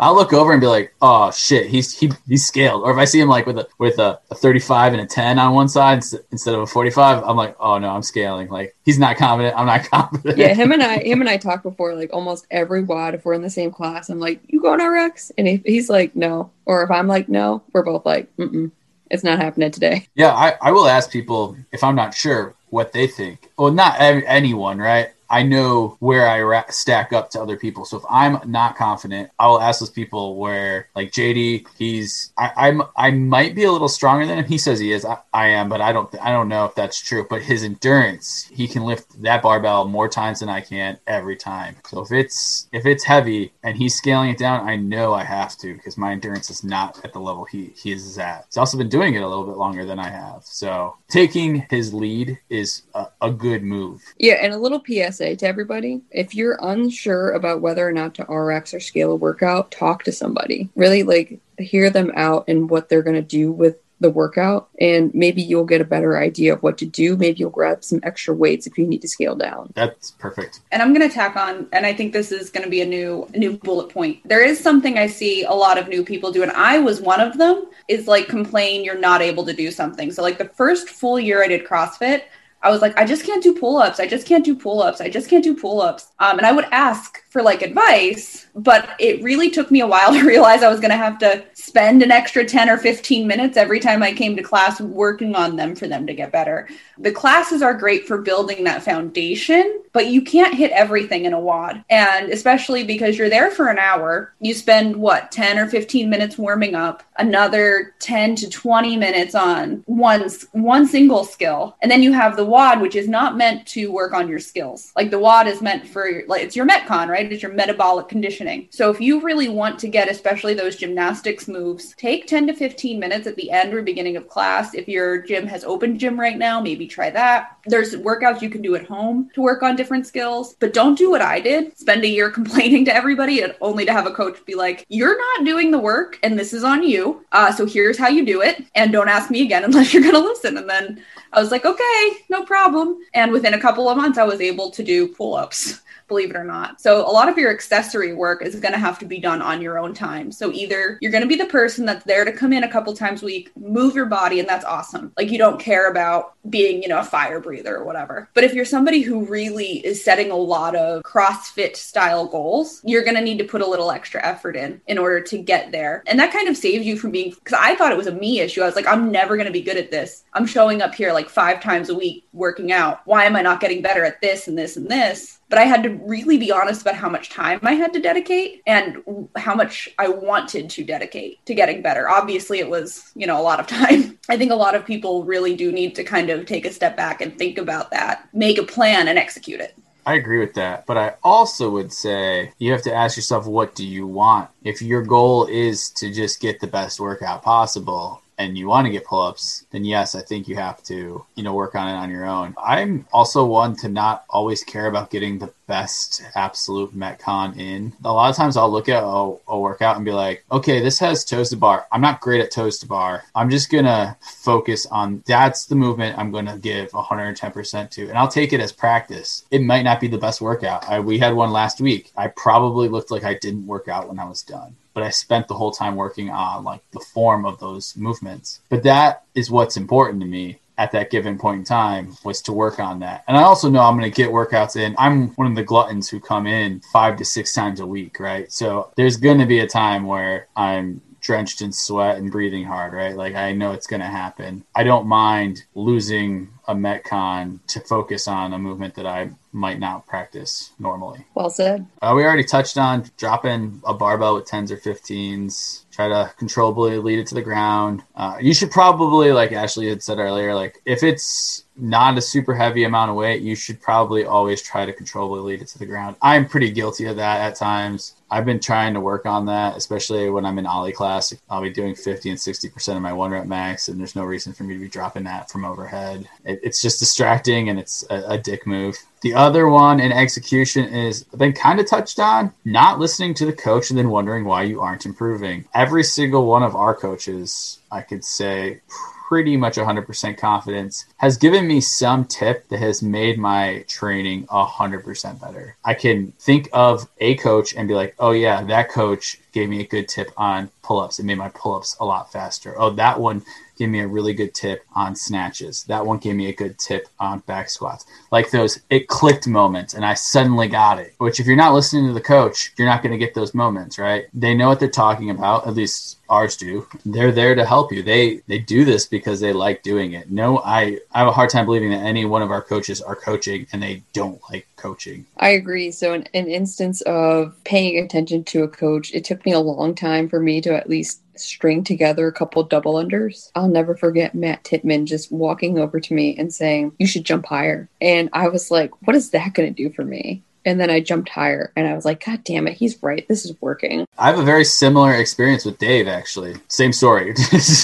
I'll look over and be like, oh shit, he's he he's scaled. Or if I see him like with a with a, a 35 and a 10 on one side instead of a 45, I'm like, oh no, I'm scaling. Like he's not confident. I'm not confident. Yeah, him and I him and I talk before like almost every wad, if we're in the same class. I'm like, you going RX? And if he's like, no. Or if I'm like, no, we're both like, mm it's not happening today. Yeah, I, I will ask people if I'm not sure what they think. Well, not anyone, right? I know where I ra- stack up to other people. So if I'm not confident, I will ask those people where, like JD, he's I, I'm I might be a little stronger than him. He says he is. I, I am, but I don't I don't know if that's true. But his endurance, he can lift that barbell more times than I can every time. So if it's if it's heavy and he's scaling it down, I know I have to because my endurance is not at the level he he is at. He's also been doing it a little bit longer than I have. So taking his lead is a, a good move. Yeah, and a little PS PSA to everybody if you're unsure about whether or not to RX or scale a workout, talk to somebody. Really like hear them out and what they're going to do with the workout. And maybe you'll get a better idea of what to do. Maybe you'll grab some extra weights if you need to scale down. That's perfect. And i'm going to tack on and i think this is going to be a new new bullet point. There is something i see a lot of new people do and i was one of them is like complain you're not able to do something. So like the first full year i did crossfit I was like, I just can't do pull ups. I just can't do pull ups. I just can't do pull ups. Um, and I would ask for like advice, but it really took me a while to realize I was going to have to spend an extra 10 or 15 minutes every time I came to class working on them for them to get better. The classes are great for building that foundation, but you can't hit everything in a wad. And especially because you're there for an hour, you spend what, 10 or 15 minutes warming up, another 10 to 20 minutes on one, one single skill. And then you have the WOD, which is not meant to work on your skills. Like the WOD is meant for, like, it's your Metcon, right? It's your metabolic conditioning. So if you really want to get, especially those gymnastics moves, take 10 to 15 minutes at the end or beginning of class. If your gym has open gym right now, maybe try that. There's workouts you can do at home to work on different skills, but don't do what I did. Spend a year complaining to everybody and only to have a coach be like, you're not doing the work and this is on you. Uh, so here's how you do it. And don't ask me again unless you're going to listen. And then I was like, okay, no problem. And within a couple of months, I was able to do pull ups believe it or not. So a lot of your accessory work is going to have to be done on your own time. So either you're going to be the person that's there to come in a couple times a week, move your body, and that's awesome. Like you don't care about being, you know, a fire breather or whatever. But if you're somebody who really is setting a lot of CrossFit style goals, you're going to need to put a little extra effort in in order to get there. And that kind of saves you from being, because I thought it was a me issue. I was like, I'm never going to be good at this. I'm showing up here like five times a week working out. Why am I not getting better at this and this and this? But I had to really be honest about how much time I had to dedicate and how much I wanted to dedicate to getting better. Obviously, it was, you know, a lot of time. I think a lot of people really do need to kind of take a step back and think about that, make a plan and execute it. I agree with that. But I also would say you have to ask yourself, what do you want? If your goal is to just get the best workout possible, and you want to get pull-ups, then yes, I think you have to, you know, work on it on your own. I'm also one to not always care about getting the best absolute metcon in. A lot of times I'll look at a, a, workout and be like, okay, this has toes to bar. I'm not great at toes to bar. I'm just gonna focus on that's the movement I'm gonna give 110% to, and I'll take it as practice. It might not be the best workout. I, we had one last week. I probably looked like I didn't work out when I was done but I spent the whole time working on like the form of those movements. But that is what's important to me at that given point in time was to work on that. And I also know I'm going to get workouts in. I'm one of the gluttons who come in five to six times a week, right? So there's going to be a time where I'm drenched in sweat and breathing hard, right? Like I know it's going to happen. I don't mind losing a metcon to focus on a movement that I might not practice normally. Well said. Uh, we already touched on dropping a barbell with 10s or 15s. Try to controllably lead it to the ground. Uh, you should probably, like Ashley had said earlier, like if it's not a super heavy amount of weight, you should probably always try to controllably lead it to the ground. I'm pretty guilty of that at times. I've been trying to work on that, especially when I'm in Oly class. I'll be doing 50 and 60% of my one rep max, and there's no reason for me to be dropping that from overhead. It, it's just distracting and it's a, a dick move. The other one in execution is been kind of touched on not listening to the coach and then wondering why you aren't improving. Every single one of our coaches, I could say, pretty much 100% confidence has given me some tip that has made my training 100% better. I can think of a coach and be like, oh, yeah, that coach gave me a good tip on pull ups. It made my pull ups a lot faster. Oh, that one gave me a really good tip on snatches. That one gave me a good tip on back squats. Like those, it clicked moments and I suddenly got it. Which, if you're not listening to the coach, you're not going to get those moments, right? They know what they're talking about, at least ours do. They're there to help you. They they do this because they like doing it. No, I, I have a hard time believing that any one of our coaches are coaching and they don't like coaching. I agree. So, in an instance of paying attention to a coach, it took me a long time for me to at least string together a couple double unders. I'll never forget Matt Titman just walking over to me and saying, You should jump higher. And I was like, What is that going to do for me? And then I jumped higher and I was like, God damn it, he's right. This is working. I have a very similar experience with Dave, actually. Same story. just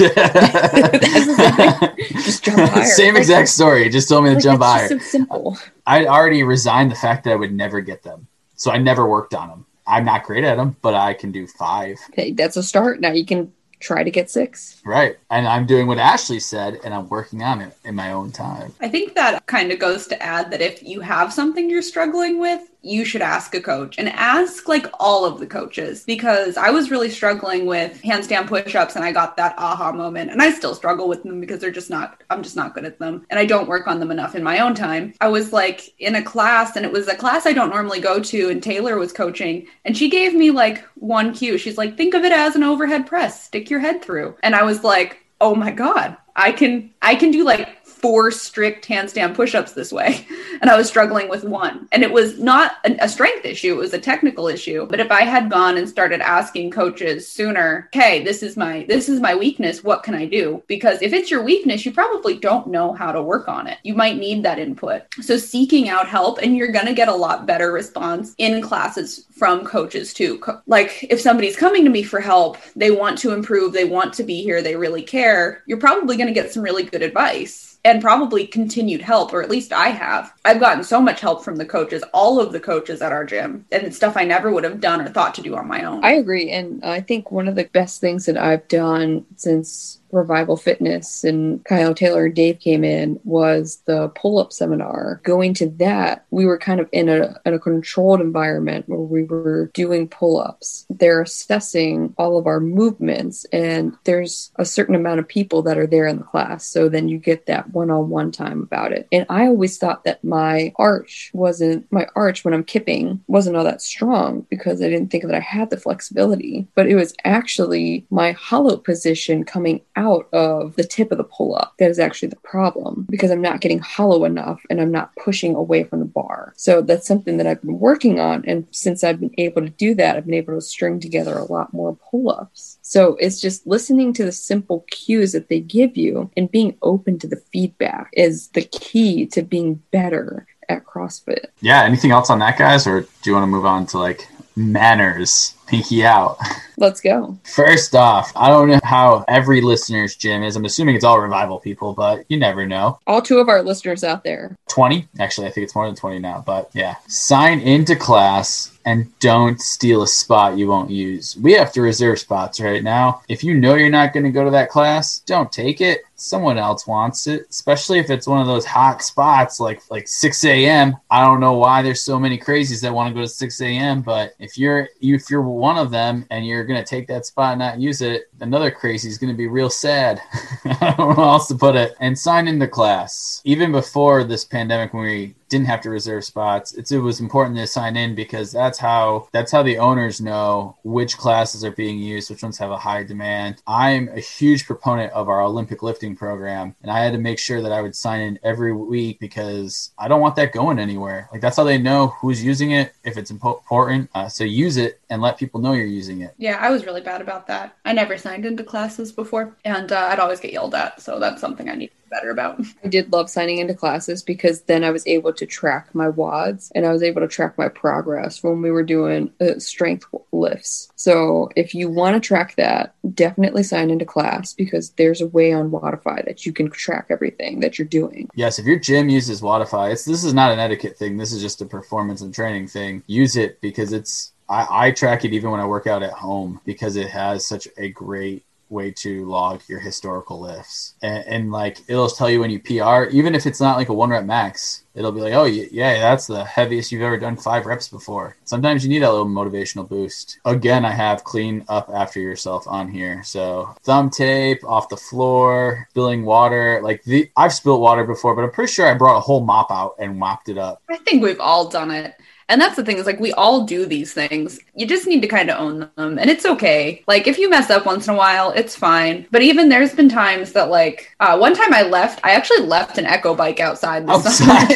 jump higher. Same like, exact story. Just told me to like, jump higher. so simple. I already resigned the fact that I would never get them. So I never worked on them. I'm not great at them, but I can do five. Okay, that's a start. Now you can try to get six. Right. And I'm doing what Ashley said, and I'm working on it in my own time. I think that kind of goes to add that if you have something you're struggling with, you should ask a coach and ask like all of the coaches because I was really struggling with handstand push-ups and I got that aha moment and I still struggle with them because they're just not I'm just not good at them and I don't work on them enough in my own time. I was like in a class and it was a class I don't normally go to and Taylor was coaching and she gave me like one cue. She's like think of it as an overhead press, stick your head through. And I was like, "Oh my god, I can I can do like four strict handstand push-ups this way and i was struggling with one. And it was not a, strength issue it was a technical issue but if i had gone and started asking coaches sooner okay this is my this is my weakness what can i do? Because if it's your weakness you probably don't know how to work on it. You might need that input. So seeking out help and you're going to get a lot better response in classes from coaches too. Like if somebody's coming to me for help they want to improve they want to be here they really care you're probably going to get some really good advice and probably continued help, or at least I have. I've gotten so much help from the coaches, all of the coaches at our gym, and stuff I never would have done or thought to do on my own. I agree. And I think one of the best things that I've done since Revival Fitness and Kyle Taylor and Dave came in was the pull up seminar. Going to that, we were kind of in a, in a controlled environment where we were doing pull ups. They're assessing all of our movements, and there's a certain amount of people that are there in the class. So then you get that one on one time about it. And I always thought that my arch wasn't, my arch when I'm kipping wasn't all that strong because I didn't think that I had the flexibility, but it was actually my hollow position coming out of the tip of the pull up that is actually the problem because I'm not getting hollow enough and I'm not pushing away from the bar. So that's something that I've been working on. And since I've been able to do that, I've been able to string together a lot more pull ups. So it's just listening to the simple cues that they give you and being open to the feedback is the key to being better at CrossFit. Yeah. Anything else on that, guys? Or do you want to move on to like manners? Pinky out. Let's go. First off, I don't know how every listener's gym is. I'm assuming it's all revival people, but you never know. All two of our listeners out there. 20? Actually, I think it's more than 20 now, but yeah. Sign into class and don't steal a spot you won't use. We have to reserve spots right now. If you know you're not going to go to that class, don't take it. Someone else wants it, especially if it's one of those hot spots like like 6 a.m. I don't know why there's so many crazies that want to go to 6 a.m. But if you're if you're one of them and you're gonna take that spot and not use it, another crazy is gonna be real sad. I don't know how else to put it. And sign into class. Even before this pandemic, when we didn't have to reserve spots. It was important to sign in because that's how that's how the owners know which classes are being used, which ones have a high demand. I'm a huge proponent of our Olympic lifting program, and I had to make sure that I would sign in every week because I don't want that going anywhere. Like that's how they know who's using it if it's important. Uh, so use it and let people know you're using it. Yeah, I was really bad about that. I never signed into classes before, and uh, I'd always get yelled at. So that's something I need to be better about. I did love signing into classes because then I was able to track my WODs and I was able to track my progress when we were doing uh, strength lifts. So if you want to track that, definitely sign into class because there's a way on Wodify that you can track everything that you're doing. Yes, if your gym uses Wodify, it's this is not an etiquette thing. This is just a performance and training thing. Use it because it's I, I track it even when I work out at home because it has such a great way to log your historical lifts. And, and, like it'll tell you when you pr even if it's not like a one rep max it'll be like oh yeah that's the heaviest you've ever done five reps before. Sometimes you need that little motivational boost. Again i have clean up after yourself on here. So thumb tape off the floor spilling water like the i've spilled water before but i'm pretty sure i brought a whole mop out and mopped it up. I think we've all done it and that's the thing is like we all do these things. You just need to kind of own them. And it's okay. Like if you mess up once in a while, it's fine. But even there's been times that like uh, one time I left, I actually left an echo bike outside. outside.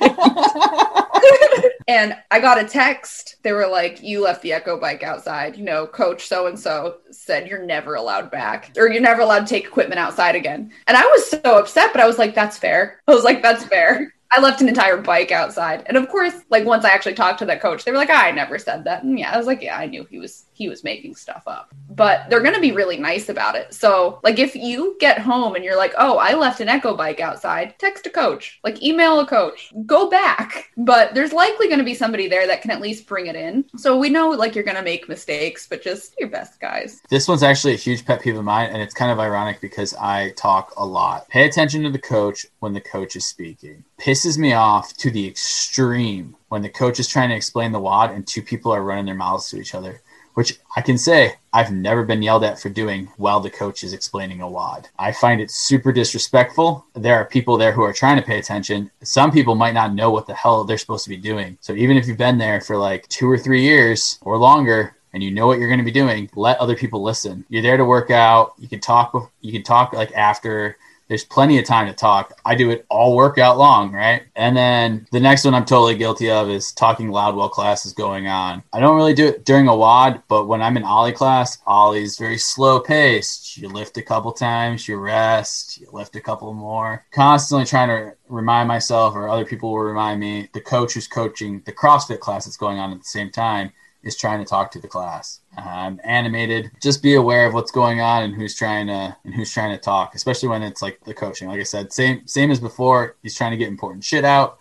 and I got a text. They were like, "You left the Echo bike outside. You know, Coach so and so said you're never allowed back, or you're never allowed to take equipment outside again." And I was so upset, but I was like, "That's fair." I was like, "That's fair." I left an entire bike outside. And of course, like once I actually talked to that coach, they were like, ah, I never said that. And yeah, I was like, yeah, I knew he was he was making stuff up. But they're going to be really nice about it. So, like if you get home and you're like, "Oh, I left an Echo bike outside." Text a coach. Like email a coach. Go back. But there's likely going to be somebody there that can at least bring it in. So we know like you're going to make mistakes, but just your best, guys. This one's actually a huge pet peeve of mine and it's kind of ironic because I talk a lot. Pay attention to the coach when the coach is speaking. Pisses me off to the extreme when the coach is trying to explain the WOD and two people are running their mouths to each other which I can say I've never been yelled at for doing while the coach is explaining a wad. I find it super disrespectful. There are people there who are trying to pay attention. Some people might not know what the hell they're supposed to be doing. So even if you've been there for like two or three years or longer, and you know what you're going to be doing, let other people listen. You're there to work out. You can talk. You can talk like after there's plenty of time to talk. I do it all workout long, right? And then the next one I'm totally guilty of is talking loud while class is going on. I don't really do it during a WOD, but when I'm in Oly class, Oly's very slow paced. You lift a couple times, you rest, you lift a couple more. Constantly trying to remind myself, or other people will remind me, the coach who's coaching the CrossFit class that's going on at the same time is trying to talk to the class. Um, animated, just be aware of what's going on and who's trying to and who's trying to talk, especially when it's like the coaching. Like I said, same same as before. He's trying to get important shit out.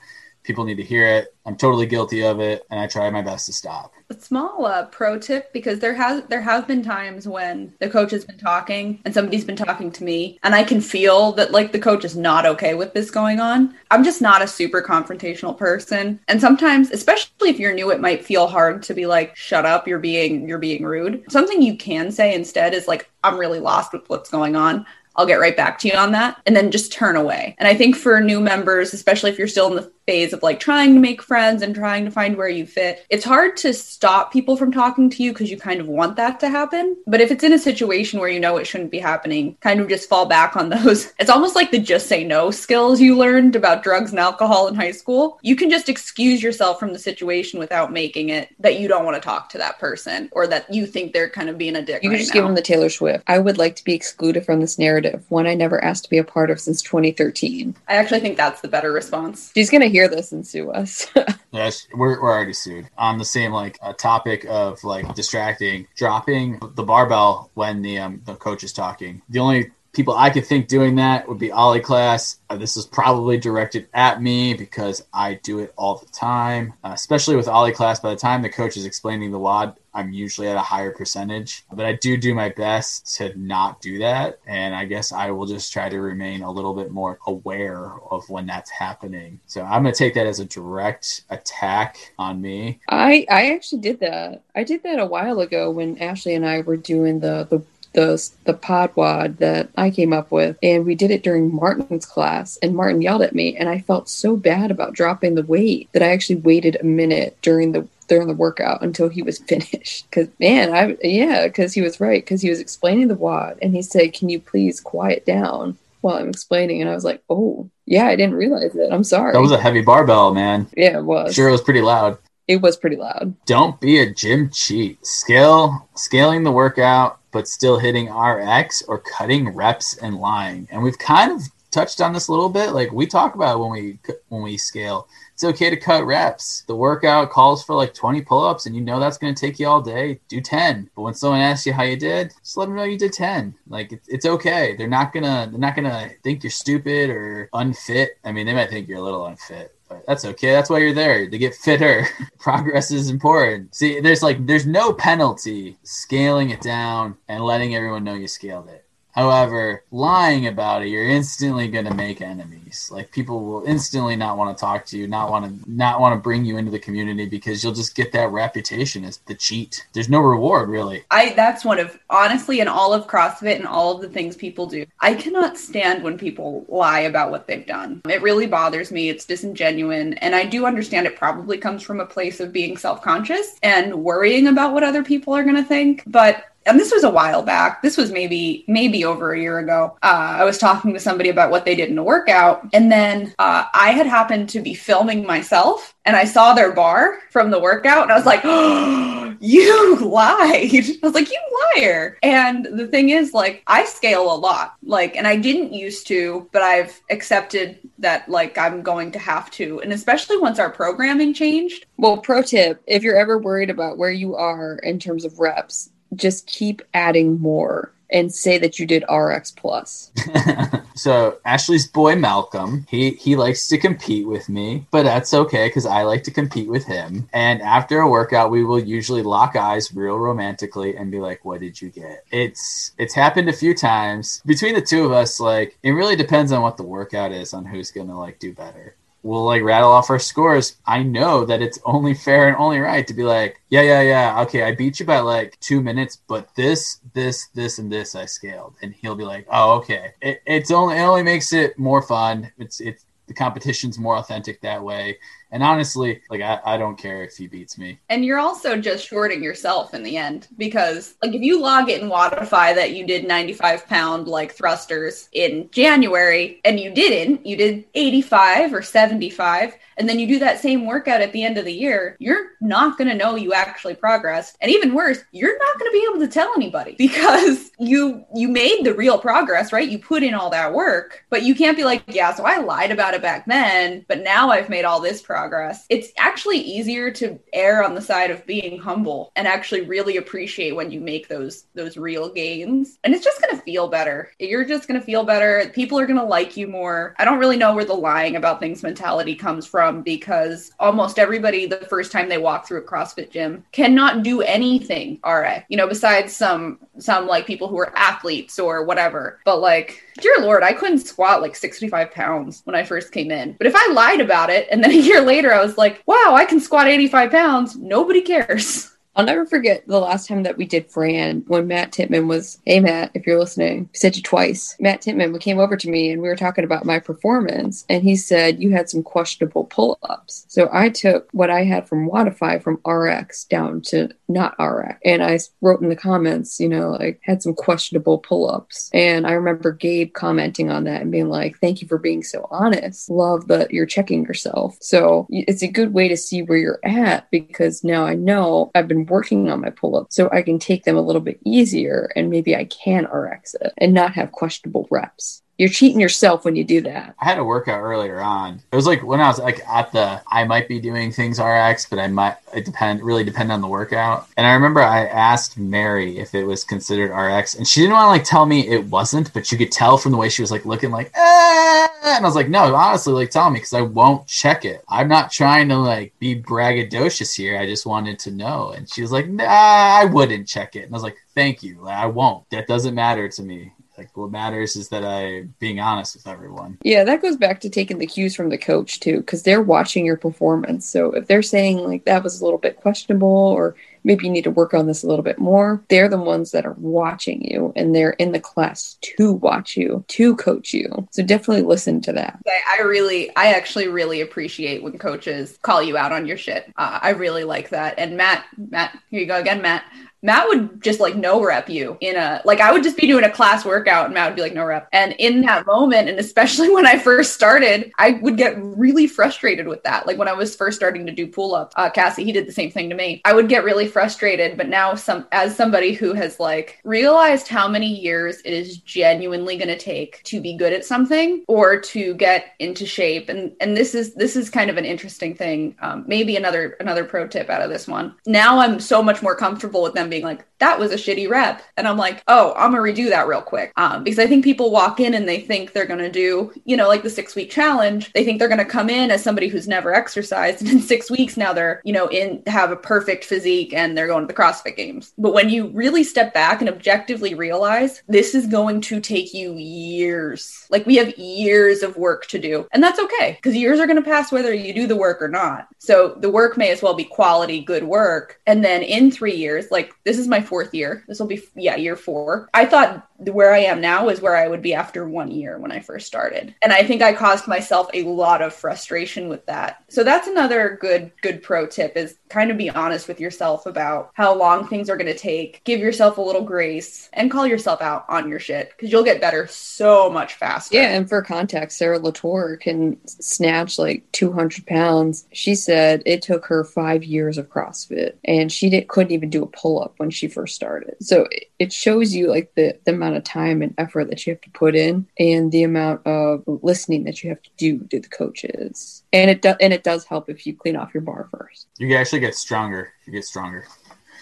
People need to hear it. I'm totally guilty of it, and I try my best to stop a small uh, pro tip because there has there have been times when the coach has been talking and somebody's been talking to me and I can feel that like the coach is not okay with this going on. I'm just not a super confrontational person and sometimes especially if you're new it might feel hard to be like shut up you're being you're being rude. Something you can say instead is like I'm really lost with what's going on. I'll get right back to you on that. And then just turn away. And I think for new members, especially if you're still in the phase of like trying to make friends and trying to find where you fit, it's hard to stop people from talking to you because you kind of want that to happen. But if it's in a situation where you know it shouldn't be happening, kind of just fall back on those. It's almost like the just say no skills you learned about drugs and alcohol in high school. You can just excuse yourself from the situation without making it that you don't want to talk to that person or that you think they're kind of being a dick. You right just now. give them the Taylor Swift. I would like to be excluded from this narrative, one I never asked to be a part of since 2013. I actually think that's the better response. She's going to hear hear this and sue us. Yes, we're, we're already sued on the same like uh, topic of like distracting, dropping the barbell when the um, the coach is talking. The only people I could think doing that would be Oly class. Uh, this is probably directed at me because I do it all the time, uh, especially with Oly class. By the time the coach is explaining the WOD, I'm usually at a higher percentage, but I do do my best to not do that. And I guess I will just try to remain a little bit more aware of when that's happening. So I'm going to take that as a direct attack on me. I I actually did that. I did that a while ago when Ashley and I were doing the the the the pod wad that I came up with, and we did it during Martin's class. And Martin yelled at me, and I felt so bad about dropping the weight that I actually waited a minute during the during the workout until he was finished. Because man, I yeah, because he was right. Because he was explaining the wad, and he said, "Can you please quiet down?" While I'm explaining, and I was like, "Oh, yeah, I didn't realize it. I'm sorry." That was a heavy barbell, man. yeah, it was. Sure, it was pretty loud. It was pretty loud. Don't be a gym cheat. Scale scaling the workout, but still hitting RX or cutting reps and lying. And we've kind of touched on this a little bit. Like we talk about when we when we scale, it's okay to cut reps. The workout calls for like 20 pull-ups, and you know that's going to take you all day. Do 10. But when someone asks you how you did, just let them know you did 10. Like it's, it's okay. They're not gonna they're not gonna think you're stupid or unfit. I mean, they might think you're a little unfit, but that's okay. That's why you're there to get fitter. Progress is important. See, there's like there's no penalty scaling it down and letting everyone know you scaled it. However, lying about it, you're instantly going to make enemies. Like people will instantly not want to talk to you, not want to not want to bring you into the community because you'll just get that reputation as the cheat. There's no reward really. I that's one of honestly in all of CrossFit and all of the things people do. I cannot stand when people lie about what they've done. It really bothers me. It's disingenuine and I do understand it probably comes from a place of being self-conscious and worrying about what other people are going to think, but and this was a while back. This was maybe maybe over a year ago. Uh, I was talking to somebody about what they did in a workout, and then uh, I had happened to be filming myself, and I saw their bar from the workout, and I was like, oh, "You lied!" I was like, "You liar!" And the thing is, like, I scale a lot, like, and I didn't used to, but I've accepted that, like, I'm going to have to, and especially once our programming changed. Well, pro tip: if you're ever worried about where you are in terms of reps, just keep adding more and say that you did RX plus. so Ashley's boy Malcolm, he he likes to compete with me, but that's okay because I like to compete with him. And after a workout, we will usually lock eyes real romantically and be like, "What did you get?" It's it's happened a few times between the two of us. Like it really depends on what the workout is on who's gonna like do better we'll like rattle off our scores, I know that it's only fair and only right to be like, yeah, yeah, yeah, okay, I beat you by like two minutes, but this, this, this, and this I scaled, and he'll be like, oh, okay. It, it's only it only makes it more fun. It's it's the competition's more authentic that way. And honestly, like I, I don't care if he beats me. And you're also just shorting yourself in the end because like if you log it in Wodify that you did 95 pound like thrusters in January and you didn't, you did 85 or 75, and then you do that same workout at the end of the year, you're not gonna know you actually progressed. And even worse, you're not gonna be able to tell anybody because you you made the real progress, right? You put in all that work, but you can't be like, yeah, so I lied about it back then, but now I've made all this progress progress. It's actually easier to err on the side of being humble and actually really appreciate when you make those those real gains. And it's just going to feel better. You're just going to feel better. People are going to like you more. I don't really know where the lying about things mentality comes from because almost everybody the first time they walk through a CrossFit gym cannot do anything RA. You know, besides some some like people who are athletes or whatever. But like dear lord i couldn't squat like 65 pounds when i first came in. But if i lied about it and then a year later i was like wow i can squat 85 pounds. Nobody cares I'll never forget the last time that we did Fran when Matt Titman was, hey Matt, if you're listening, said you twice. Matt Titman came over to me and we were talking about my performance, and he said you had some questionable pull ups. So I took what I had from Wodify from RX down to not RX, and I wrote in the comments, you know, like had some questionable pull ups. And I remember Gabe commenting on that and being like, thank you for being so honest. Love that you're checking yourself. So it's a good way to see where you're at because now I know I've been working on my pull up so I can take them a little bit easier and maybe I can RX it and not have questionable reps. You're cheating yourself when you do that. I had a workout earlier on. It was like when I was like at the I might be doing things RX, but I might it depend really depend on the workout. And I remember I asked Mary if it was considered RX, and she didn't want to like tell me it wasn't, but you could tell from the way she was like looking like ah! and I was like, no, honestly, like tell me because I won't check it. I'm not trying to like be braggadocious here. I just wanted to know. And she was like, nah, I wouldn't check it. And I was like, thank you. I won't. That doesn't matter to me. Like what matters is that I being honest with everyone. Yeah, that goes back to taking the cues from the coach too, because they're watching your performance. So if they're saying like that was a little bit questionable or maybe you need to work on this a little bit more, they're the ones that are watching you and they're in the class to watch you, to coach you. So definitely listen to that. I, I really, I actually really appreciate when coaches call you out on your shit. Uh, I really like that. And Matt, Matt, here you go again, Matt. Matt would just like no rep you in a like I would just be doing a class workout and Matt would be like no rep. And in that moment, and especially when I first started, I would get really frustrated with that. Like when I was first starting to do pull up, uh, Cassie, he did the same thing to me. I would get really frustrated, but now some as somebody who has like realized how many years it is genuinely going to take to be good at something or to get into shape, and and this is this is kind of an interesting thing. Um, maybe another another pro tip out of this one. Now I'm so much more comfortable with them being like, that was a shitty rep. And I'm like, oh, I'm gonna redo that real quick. Um, because I think people walk in and they think they're gonna do, you know, like the six week challenge. They think they're gonna come in as somebody who's never exercised, and in six weeks now they're, you know, in have a perfect physique and they're going to the CrossFit games. But when you really step back and objectively realize this is going to take you years, like we have years of work to do, and that's okay because years are gonna pass whether you do the work or not. So the work may as well be quality, good work, and then in three years, like this is my fourth year. This will be yeah, year 4. I thought where I am now is where I would be after 1 year when I first started. And I think I caused myself a lot of frustration with that. So that's another good good pro tip is kind of be honest with yourself about how long things are going to take. Give yourself a little grace and call yourself out on your shit cuz you'll get better so much faster. Yeah, and for context, Sarah Latour can snatch like 200 pounds. She said it took her 5 years of CrossFit and she didn't couldn't even do a pull up when she first started. So it shows you like the, the amount of time and effort that you have to put in and the amount of listening that you have to do to the coaches. And it does and it does help if you clean off your bar first. You actually get stronger. You get stronger.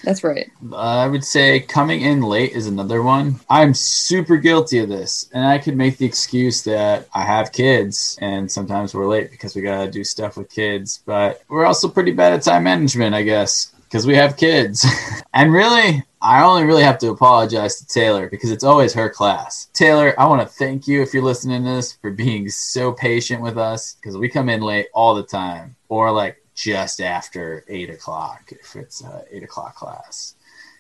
That's right. I would say coming in late is another one. I'm super guilty of this, and I could make the excuse that I have kids, and sometimes we're late because we gotta do stuff with kids. But we're also pretty bad at time management, I guess because we have kids. and really, I only really have to apologize to Taylor because it's always her class. Taylor, I want to thank you if you're listening to this for being so patient with us because we come in late all the time or like just after eight o'clock if it's a eight o'clock class.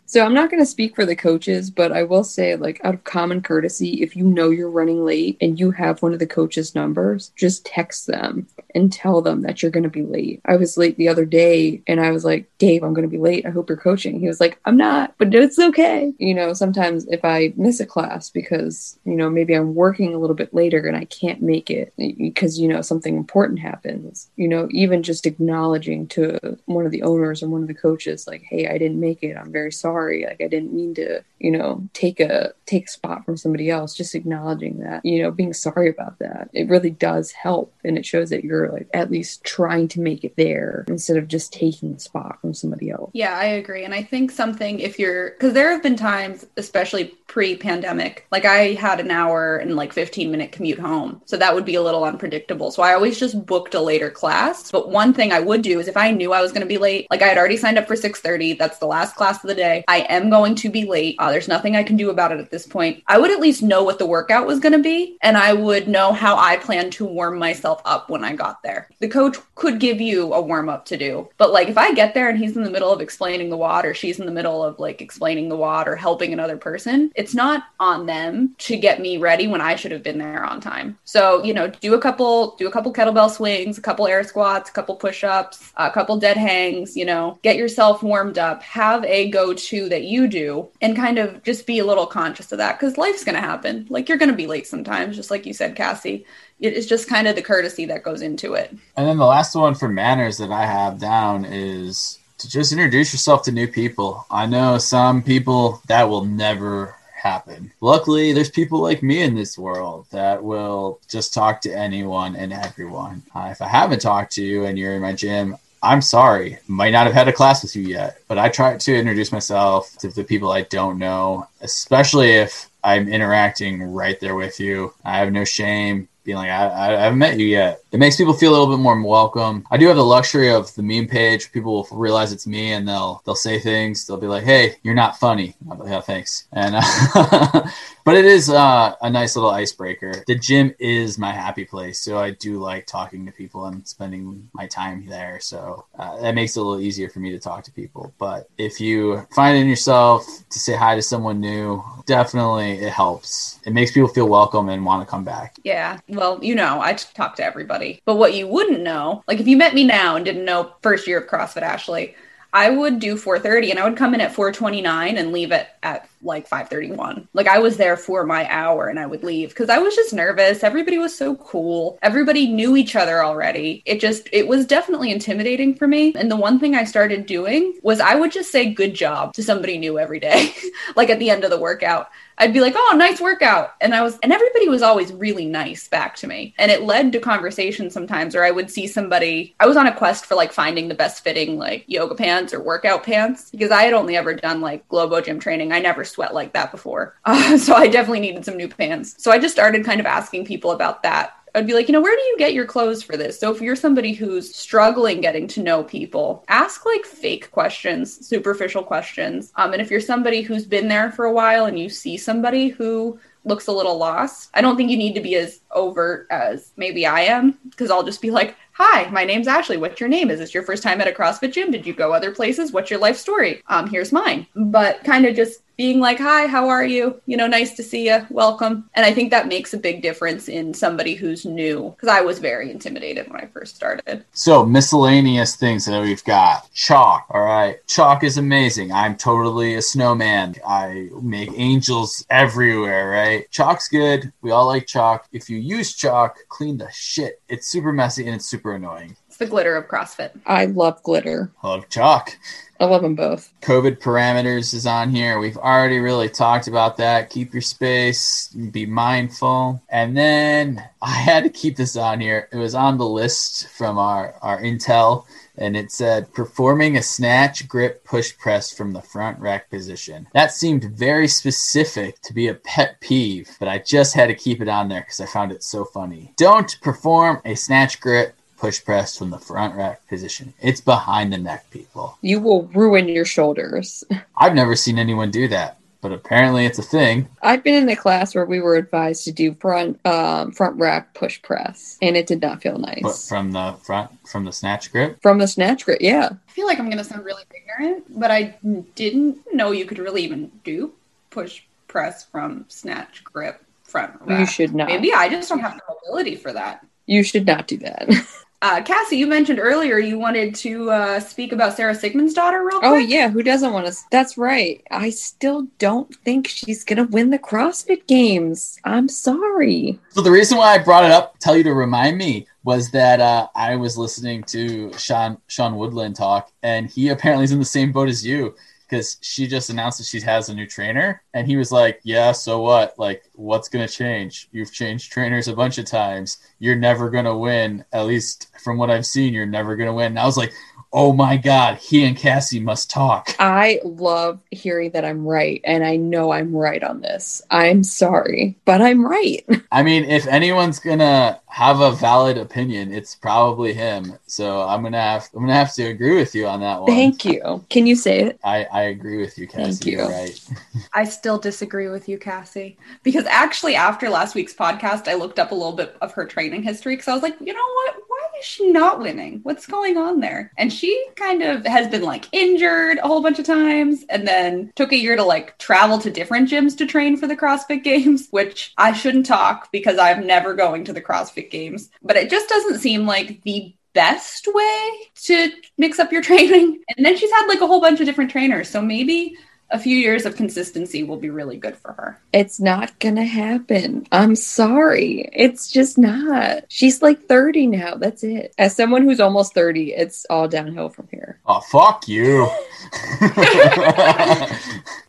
So I'm not going to speak for the coaches, but I will say, like, out of common courtesy, if you know you're running late and you have one of the coaches' numbers, just text them and tell them that you're going to be late. I was late the other day and I was like, Dave, I'm going to be late. I hope you're coaching. He was like, I'm not, but it's okay. You know, sometimes if I miss a class because, you know, maybe I'm working a little bit later and I can't make it because, you know, something important happens, you know, even just acknowledging to one of the owners or one of the coaches, like, hey, I didn't make it. I'm very sorry sorry like i didn't mean to you know take a take a spot from somebody else. Just acknowledging that you know being sorry about that. It really does help and it shows that you're like at least trying to make it there instead of just taking a spot from somebody else. Yeah i agree. And i think something if you're because there have been times especially pre-pandemic like i had an hour and like 15 minute commute home. So that would be a little unpredictable. So i always just booked a later class. But one thing i would do is if i knew i was going to be late like i had already signed up for 6.30 that's the last class of the day I am going to be late. Uh, there's nothing I can do about it at this point. I would at least know what the workout was going to be, and I would know how I plan to warm myself up when I got there. The coach could give you a warm up to do, but like if I get there and he's in the middle of explaining the or she's in the middle of like explaining the or helping another person, it's not on them to get me ready when I should have been there on time. So you know, do a couple, do a couple kettlebell swings, a couple air squats, a couple push ups, a couple dead hangs. You know, get yourself warmed up. Have a go to that you do and kind of just be a little conscious of that because life's going to happen. Like you're going to be late sometimes, just like you said, Cassie. It's just kind of the courtesy that goes into it. And then the last one for manners that I have down is to just introduce yourself to new people. I know some people that will never happen. Luckily, there's people like me in this world that will just talk to anyone and everyone. Uh, if I haven't talked to you and you're in my gym, I'm sorry, might not have had a class with you yet, but I try to introduce myself to the people I don't know, especially if I'm interacting right there with you. I have no shame being like, I, I haven't met you yet. It makes people feel a little bit more welcome. I do have the luxury of the meme page. People will realize it's me and they'll they'll say things. They'll be like, "Hey, you're not funny." Be like, yeah, thanks. And uh, but it is uh, a nice little icebreaker. The gym is my happy place, so I do like talking to people and spending my time there. So uh, that makes it a little easier for me to talk to people. But if you find in yourself to say hi to someone new, definitely it helps. It makes people feel welcome and want to come back. Yeah. Well, you know, I talk to everybody. But what you wouldn't know, like if you met me now and didn't know first year of CrossFit Ashley, I would do 4:30 and I would come in at 4:29 and leave it at like 5:31. Like I was there for my hour and I would leave cuz I was just nervous. Everybody was so cool. Everybody knew each other already. It just it was definitely intimidating for me. And the one thing I started doing was I would just say good job to somebody new every day. like at the end of the workout. I'd be like, "Oh, nice workout," and I was, and everybody was always really nice back to me, and it led to conversations sometimes. Or I would see somebody. I was on a quest for like finding the best fitting like yoga pants or workout pants because I had only ever done like Globo gym training. I never sweat like that before, uh, so I definitely needed some new pants. So I just started kind of asking people about that I'd be like, you know, where do you get your clothes for this? So if you're somebody who's struggling getting to know people, ask like fake questions, superficial questions. Um, and if you're somebody who's been there for a while and you see somebody who looks a little lost, I don't think you need to be as overt as maybe I am because I'll just be like, Hi, my name's Ashley. What's your name? Is this your first time at a CrossFit gym? Did you go other places? What's your life story? Um, here's mine. But kind of just being like, hi, how are you? You know, nice to see you. Welcome. And I think that makes a big difference in somebody who's new because I was very intimidated when I first started. So, miscellaneous things that we've got chalk. All right. Chalk is amazing. I'm totally a snowman. I make angels everywhere, right? Chalk's good. We all like chalk. If you use chalk, clean the shit. It's super messy and it's super annoying. It's the glitter of CrossFit. I love glitter. I love chalk. I love them both. COVID parameters is on here. We've already really talked about that. Keep your space, be mindful. And then I had to keep this on here. It was on the list from our, our Intel, and it said performing a snatch grip push press from the front rack position. That seemed very specific to be a pet peeve, but I just had to keep it on there because I found it so funny. Don't perform a snatch grip push press from the front rack position. It's behind the neck, people. You will ruin your shoulders. I've never seen anyone do that, but apparently it's a thing. I've been in a class where we were advised to do front um, front rack push press, and it did not feel nice. But from the front, from the snatch grip. From the snatch grip, yeah. I feel like I'm going to sound really ignorant, but I didn't know you could really even do push press from snatch grip front rack. You should not. Maybe I just don't have the mobility for that. You should not do that. Uh, Cassie, you mentioned earlier you wanted to uh, speak about Sarah Sigmundsdottir, real quick. oh yeah, who doesn't want to? That's right. I still don't think she's gonna win the CrossFit Games. I'm sorry. So the reason why I brought it up, tell you to remind me, was that uh, I was listening to Sean Sean Woodland talk, and he apparently is in the same boat as you because she just announced that she has a new trainer, and he was like, "Yeah, so what? Like, what's gonna change? You've changed trainers a bunch of times. You're never gonna win. At least from what I've seen, you're never gonna win." And I was like, "Oh my god, he and Cassie must talk." I love hearing that I'm right, and I know I'm right on this. I'm sorry, but I'm right. I mean, if anyone's gonna have a valid opinion, it's probably him. So I'm gonna have I'm gonna have to agree with you on that one. Thank you. Can you say it? I, I agree with you, Cassie. Thank you. You're right. I still disagree with you, Cassie, because actually after last week's podcast, I looked up a little bit of her training history because I was like, you know what? Why is she not winning? What's going on there? And she kind of has been like injured a whole bunch of times and then took a year to like travel to different gyms to train for the CrossFit Games, which I shouldn't talk because I'm never going to the CrossFit Games. But it just doesn't seem like the best way to mix up your training. And then she's had like a whole bunch of different trainers. So maybe a few years of consistency will be really good for her. It's not gonna happen. I'm sorry. It's just not. She's like 30 now. That's it. As someone who's almost 30, it's all downhill from here. Oh, fuck you.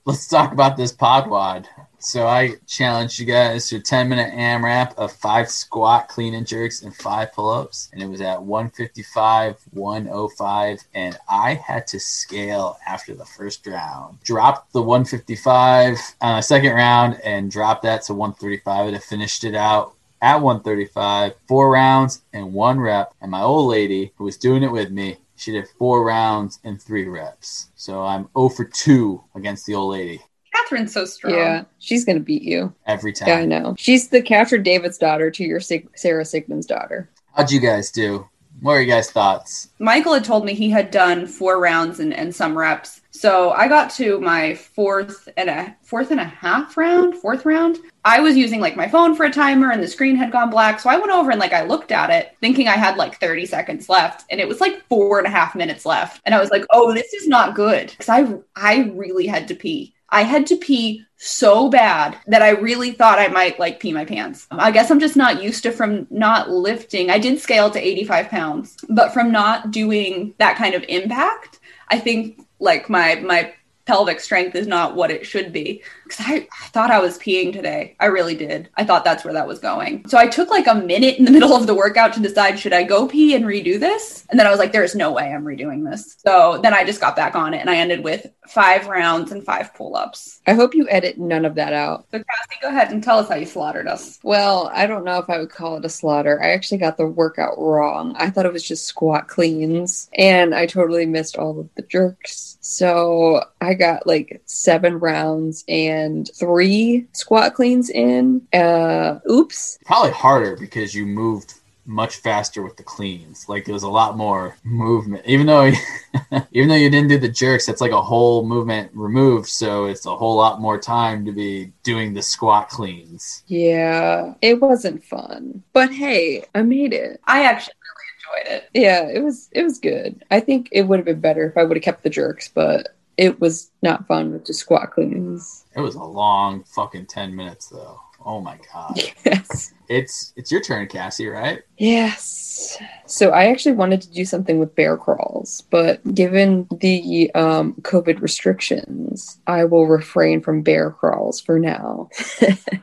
Let's talk about this pod wad. So I challenged you guys to a 10 minute AMRAP of five squat, clean and jerks, and five pull ups. And it was at 155, 105. And I had to scale after the first round. Dropped the 155 on uh, the second round and dropped that to 135. And I finished it out at 135, four rounds and one rep. And my old lady, who was doing it with me, she did four rounds and three reps. So I'm 0 for 2 against the old lady Catherine's so strong. Yeah, she's gonna beat you. every time. Yeah, I know. She's the Katrin Davidsdottir to your Sig- Sarah Sigmund's daughter. How'd you guys do? What are you guys' thoughts? Michael had told me he had done four rounds and, and some reps. So I got to my fourth and a fourth and a half round, fourth round. I was using like my phone for a timer and the screen had gone black. So I went over and like I looked at it thinking I had like 30 seconds left and it was like four and a half minutes left. And I was like, oh, this is not good. Cause I I really had to pee. I had to pee so bad that I really thought I might like pee my pants. I guess I'm just not used to from not lifting. I did scale to 85 pounds, but from not doing that kind of impact, I think like my my pelvic strength is not what it should be. Because I, I thought I was peeing today. I really did. I thought that's where that was going. So I took like a minute in the middle of the workout to decide should I go pee and redo this? And then I was like, there's no way I'm redoing this. So then I just got back on it and I ended with five rounds and five pull ups. I hope you edit none of that out. So Cassie, go ahead and tell us how you slaughtered us. Well, I don't know if I would call it a slaughter. I actually got the workout wrong. I thought it was just squat cleans, and I totally missed all of the jerks. So I got like seven rounds and three squat cleans in. Uh, oops. Probably harder because you moved much faster with the cleans. Like it was a lot more movement. Even though even though you didn't do the jerks, that's like a whole movement removed, so it's a whole lot more time to be doing the squat cleans. Yeah, it wasn't fun. But hey, I made it. I actually really enjoyed it. Yeah, it was it was good. I think it would have been better if I would have kept the jerks, but it was not fun with the squat cleans. It was a long fucking 10 minutes though. Oh my god. Yes. It's it's your turn, Cassie, right? Yes. So I actually wanted to do something with bear crawls, but given the um, COVID restrictions, I will refrain from bear crawls for now.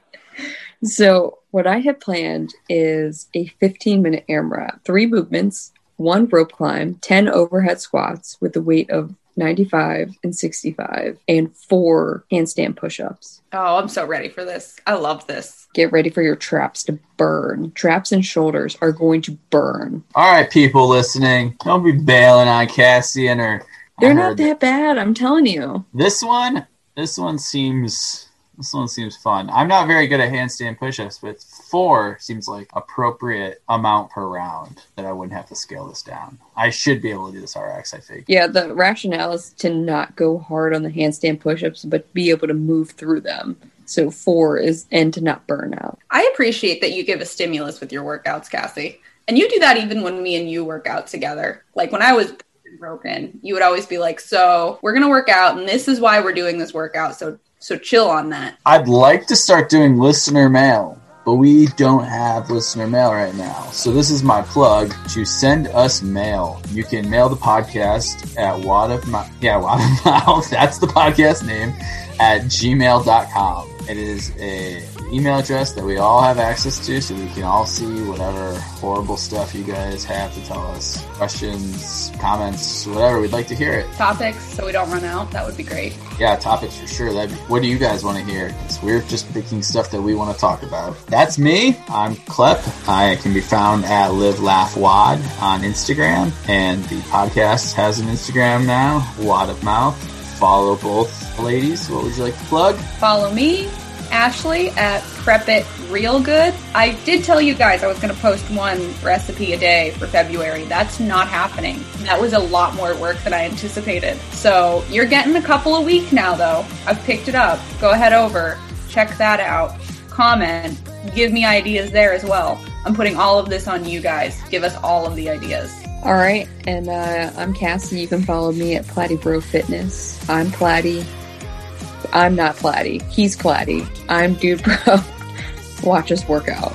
so what I had planned is a 15 minute AMRAP, three movements, one rope climb, 10 overhead squats with a weight of 95 and 65, and four handstand push ups. Oh, I'm so ready for this. I love this. Get ready for your traps to burn. Traps and shoulders are going to burn. All right, people listening, don't be bailing on Cassie and her. They're not that bad, I'm telling you. This one, this one seems this one seems fun. I'm not very good at handstand push-ups, but four seems like appropriate amount per round that I wouldn't have to scale this down. I should be able to do this RX. I think. Yeah, the rationale is to not go hard on the handstand pushups, but be able to move through them. So four is and to not burn out. I appreciate that you give a stimulus with your workouts, Cassie. And you do that even when me and you work out together. Like when I was broken, you would always be like, "So, we're going to work out and this is why we're doing this workout." So so chill on that. I'd like to start doing listener mail, but we don't have listener mail right now. So this is my plug to send us mail. You can mail the podcast at Wad of. Yeah, Wad of Mouth. That's the podcast name at gmail.com. It is a email address that we all have access to so we can all see whatever horrible stuff you guys have to tell us. Questions, comments, whatever. We'd like to hear it. Topics so we don't run out. That would be great. Yeah, topics for sure. That'd be, what do you guys want to hear? 'Cause we're just picking stuff that we want to talk about. That's me. I'm Klep. I can be found at Live Laugh Wad on Instagram, and the podcast has an Instagram now, Wad of Mouth. Follow both ladies. What would you like to plug? Follow me, Ashley, at Prep It Real Good. I did tell you guys I was going to post one recipe a day for February. That's not happening. That was a lot more work than I anticipated. So you're getting a couple a week now, though. I've picked it up. Go ahead over, check that out, comment, give me ideas there as well. I'm putting all of this on you guys. Give us all of the ideas. All right, and uh, I'm Cassie. You can follow me at Platty Bro Fitness. I'm Platty. I'm not Platty. He's Platty. I'm Dude Bro. Watch us work out.